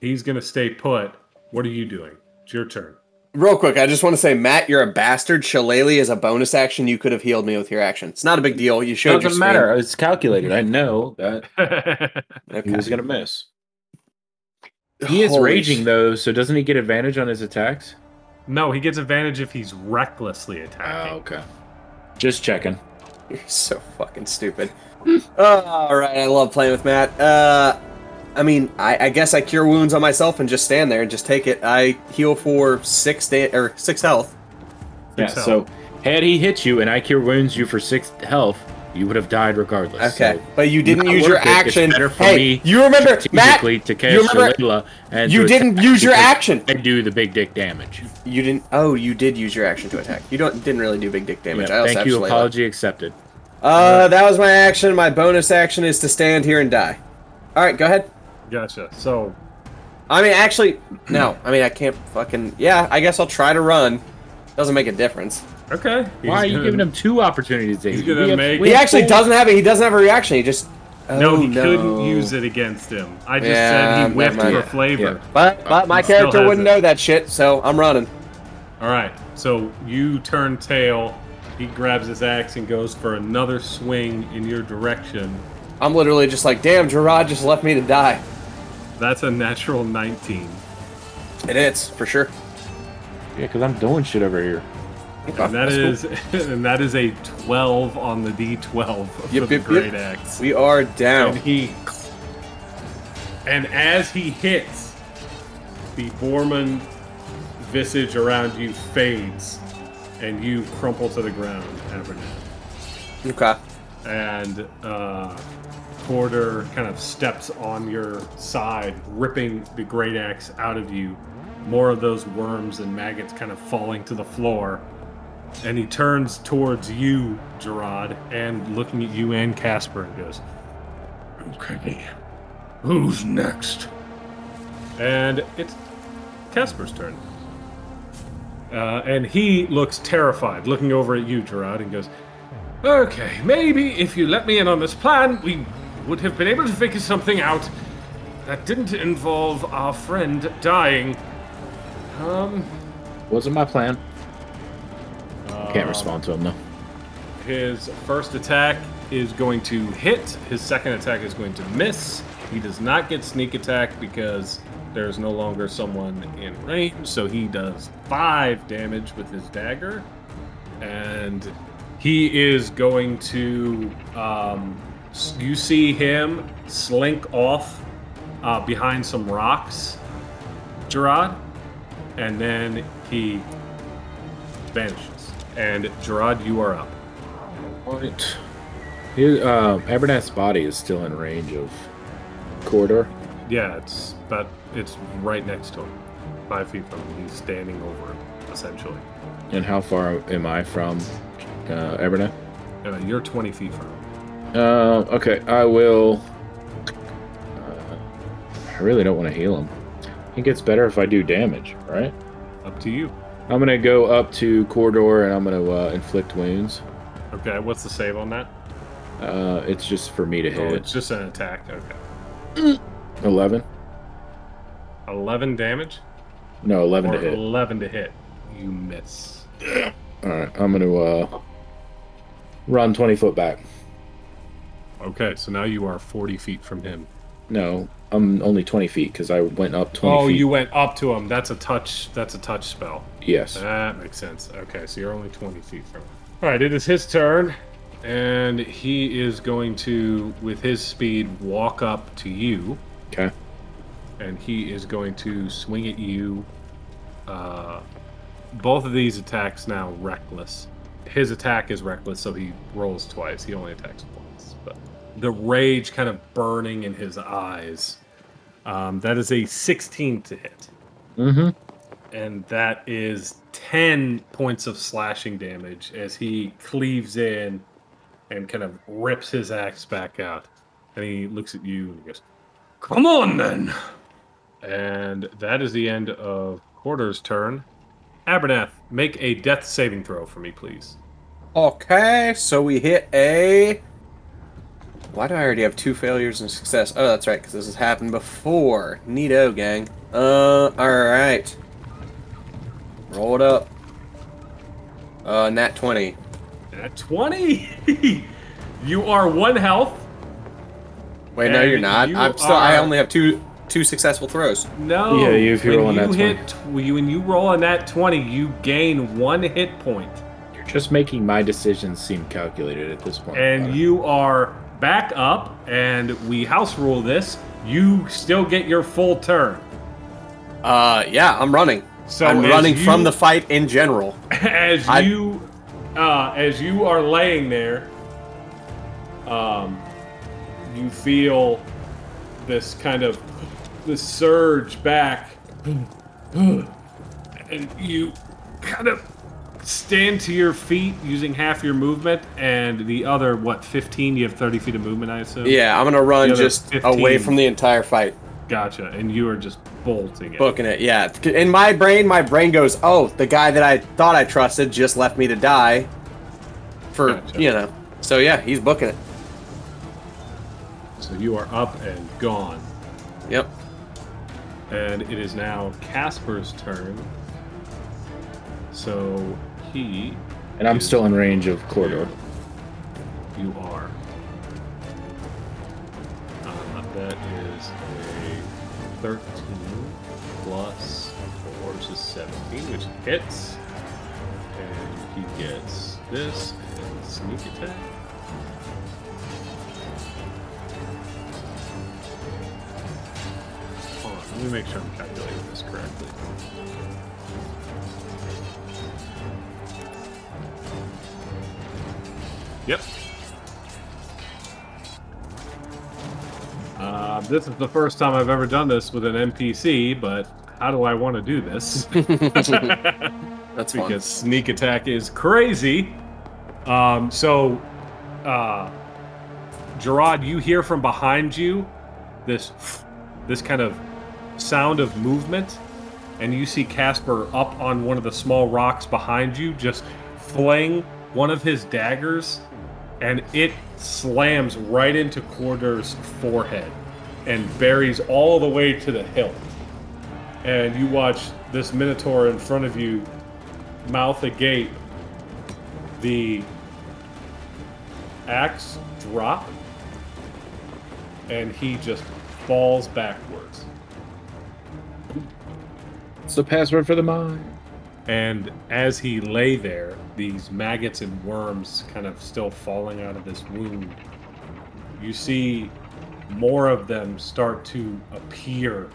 He's going to stay put. What are you doing? It's your turn. Real quick, I just want to say, Matt, you're a bastard. Shillelagh is a bonus action. You could have healed me with your action. It's not a big deal. You showed your doesn't matter. It's calculated. I know that screen. he was gonna miss. He is Holy raging sh- though, so doesn't he get advantage on his attacks? no, he gets advantage if he's recklessly attacking. Oh, okay. Just checking. You're so fucking stupid. all right, I love playing with Matt. Uh, I mean, I, I guess I cure wounds on myself and just stand there and just take it. I heal for six da- or six health. Yeah. Six So had he hit you and I cure wounds you for six health, you would have died regardless. Okay, So but you didn't use your worth it. It's action. better for hey, me you remember Matt? strategically to cast you remember- Shillelagh and You to didn't use your action. I do the big dick damage. You didn't. Oh, you did use your action to attack. You don't didn't really do big dick damage. I Yeah, also thank you. Shillelagh. Apology accepted. Uh, that was my action. My bonus action is to stand here and die. All right, go ahead. Gotcha. So I mean, actually, no. I mean, I can't fucking. Yeah, I guess I'll try to run. Doesn't make a difference. Okay. Why are you gonna- giving him two opportunities? to He's hit gonna We have- make- we He have actually full- doesn't have it. He doesn't have a reaction. He just. No, Oh, he couldn't use it against him. I just Yeah, said he never whiffed mind. for flavor. Yeah. But but my He still character has wouldn't it. know that shit, so I'm running. All right. So you turn tail. He grabs his axe and goes for another swing in your direction. I'm literally just like, damn, Gerard just left me to die. That's a natural 19. It is for sure. Yeah, because I'm doing shit over here. And that that's cool. and that is a 12 on the D12 for Yep, the yep, great yep. axe. We are And down. he and as he hits, the Borman visage around you fades, and you crumple to the ground, Abernathy. Okay. and uh, Kordur kind of steps on your side, ripping the great axe out of you. More of those worms and maggots kind of falling to the floor. And he turns towards you, Gerard, and looking at you and Casper, and goes, Okay. Who's next? and it's Casper's turn. Uh, and he looks terrified, looking over at you, Gerard, and goes, Okay, maybe if you let me in on this plan, we would have been able to figure something out that didn't involve our friend dying. Um, Wasn't my plan. Can't um, respond to him though. His first attack is going to hit. His second attack is going to miss. He does not get sneak attack because there's no longer someone in range. So he does five damage with his dagger, and he is going to. Um, you see him slink off uh, behind some rocks, Gerard, and then he vanishes. And Gerard, you are up. Right. Here, uh, body is still in range of Kordur. Yeah, it's but it's right next to him, five feet from him. He's standing over him, essentially. And how far am I from uh? Uh, you're 20 feet from him. Uh, okay, I will. Uh, I really don't want to heal him. It gets better if I do damage, right? Up to you. I'm gonna go up to Kordur and I'm gonna uh, inflict wounds. Okay, what's the save on that? Uh, it's just for me to Oh, hit. it's just an attack. Okay. Eleven? 11 damage? No, eleven or to hit. 11 to hit. You miss. All right, I'm gonna uh, run twenty foot back. Okay, so now you are 40 feet from him. No, I'm only twenty feet because I went up twenty oh, feet. Oh, you went up to him. That's a touch. That's a touch spell. Yes. That makes sense. Okay, so you're only 20 feet from him. All right, it is his turn, and he is going to, with his speed, walk up to you, Okay. and he is going to swing at you. Uh, both of these attacks now reckless. His attack is reckless, so he rolls twice. He only attacks the rage kind of burning in his eyes. Um, that is a 16 to hit Mm-hmm. and that is 10 points of slashing damage as he cleaves in and kind of rips his axe back out. And he looks at you and he goes, Come on then! And that is the end of Kordur's turn. Abernath, make a death saving throw for me, please. Okay, so we hit a. Why do I already have two failures and success? Oh, that's right, because this has happened before. Neato, gang. Uh, alright. Roll it up. Uh, nat 20. At 20! you are one health. Wait, no, you're not. you I'm still. I only have two two successful throws. No. Yeah, if you're when rolling you that hit, tw- you, when you roll on that 20, you gain one hit point. You're just making my decisions seem calculated at this point. and you are back up and we house rule this you still get your full turn Uh, yeah, I'm running. so I'm running you- from the fight in general. as I- you uh, as you are laying there um you feel this kind of this surge back and you kind of stand to your feet using half your movement and the other what 15 you have 30 feet of movement i assume Yeah, I'm gonna run just 15. away from the entire fight. gotcha and you are just bolting it Booking it, yeah. In my brain, my brain goes, "Oh, the guy that I thought I trusted just left me to die." For Gotcha. you know, so yeah, he's booking it. so you are up and gone Yep. And it is now Casper's turn. So he. and I'm still in range of Kordur. You are. Uh, that is a 13 plus 4. Ours is 17, which hits. And he gets this and sneak attack. Hold on, let me make sure I'm calculating this correctly. Yep. Uh, this is the first time I've ever done this with an NPC, but how do I want to do this? That's fun. because sneak attack is crazy. Um, so, uh, Gerard, you hear from behind you this this kind of sound of movement, and you see Casper up on one of the small rocks behind you, just fling one of his daggers, and it slams right into Kordur's forehead and buries all the way to the hilt. And you watch this Minotaur in front of you mouth agape, the axe drop, and he just falls backwards. It's the password for the mine. And as he lay there, these maggots and worms kind of still falling out of this wound, you see more of them start to appear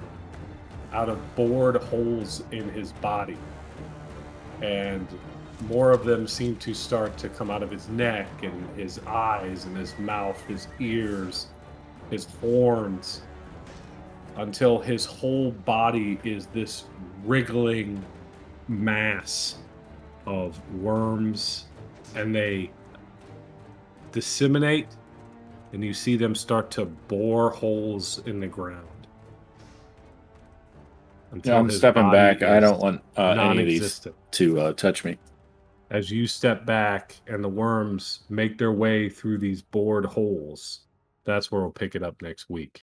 out of bored holes in his body. And more of them seem to start to come out of his neck and his eyes and his mouth, his ears, his horns, until his whole body is this wriggling mass of worms and they disseminate and you see them start to bore holes in the ground. Until Yeah, I'm stepping back. I don't want uh, any of these to uh, touch me. As you step back and the worms make their way through these bored holes, that's where we'll pick it up next week.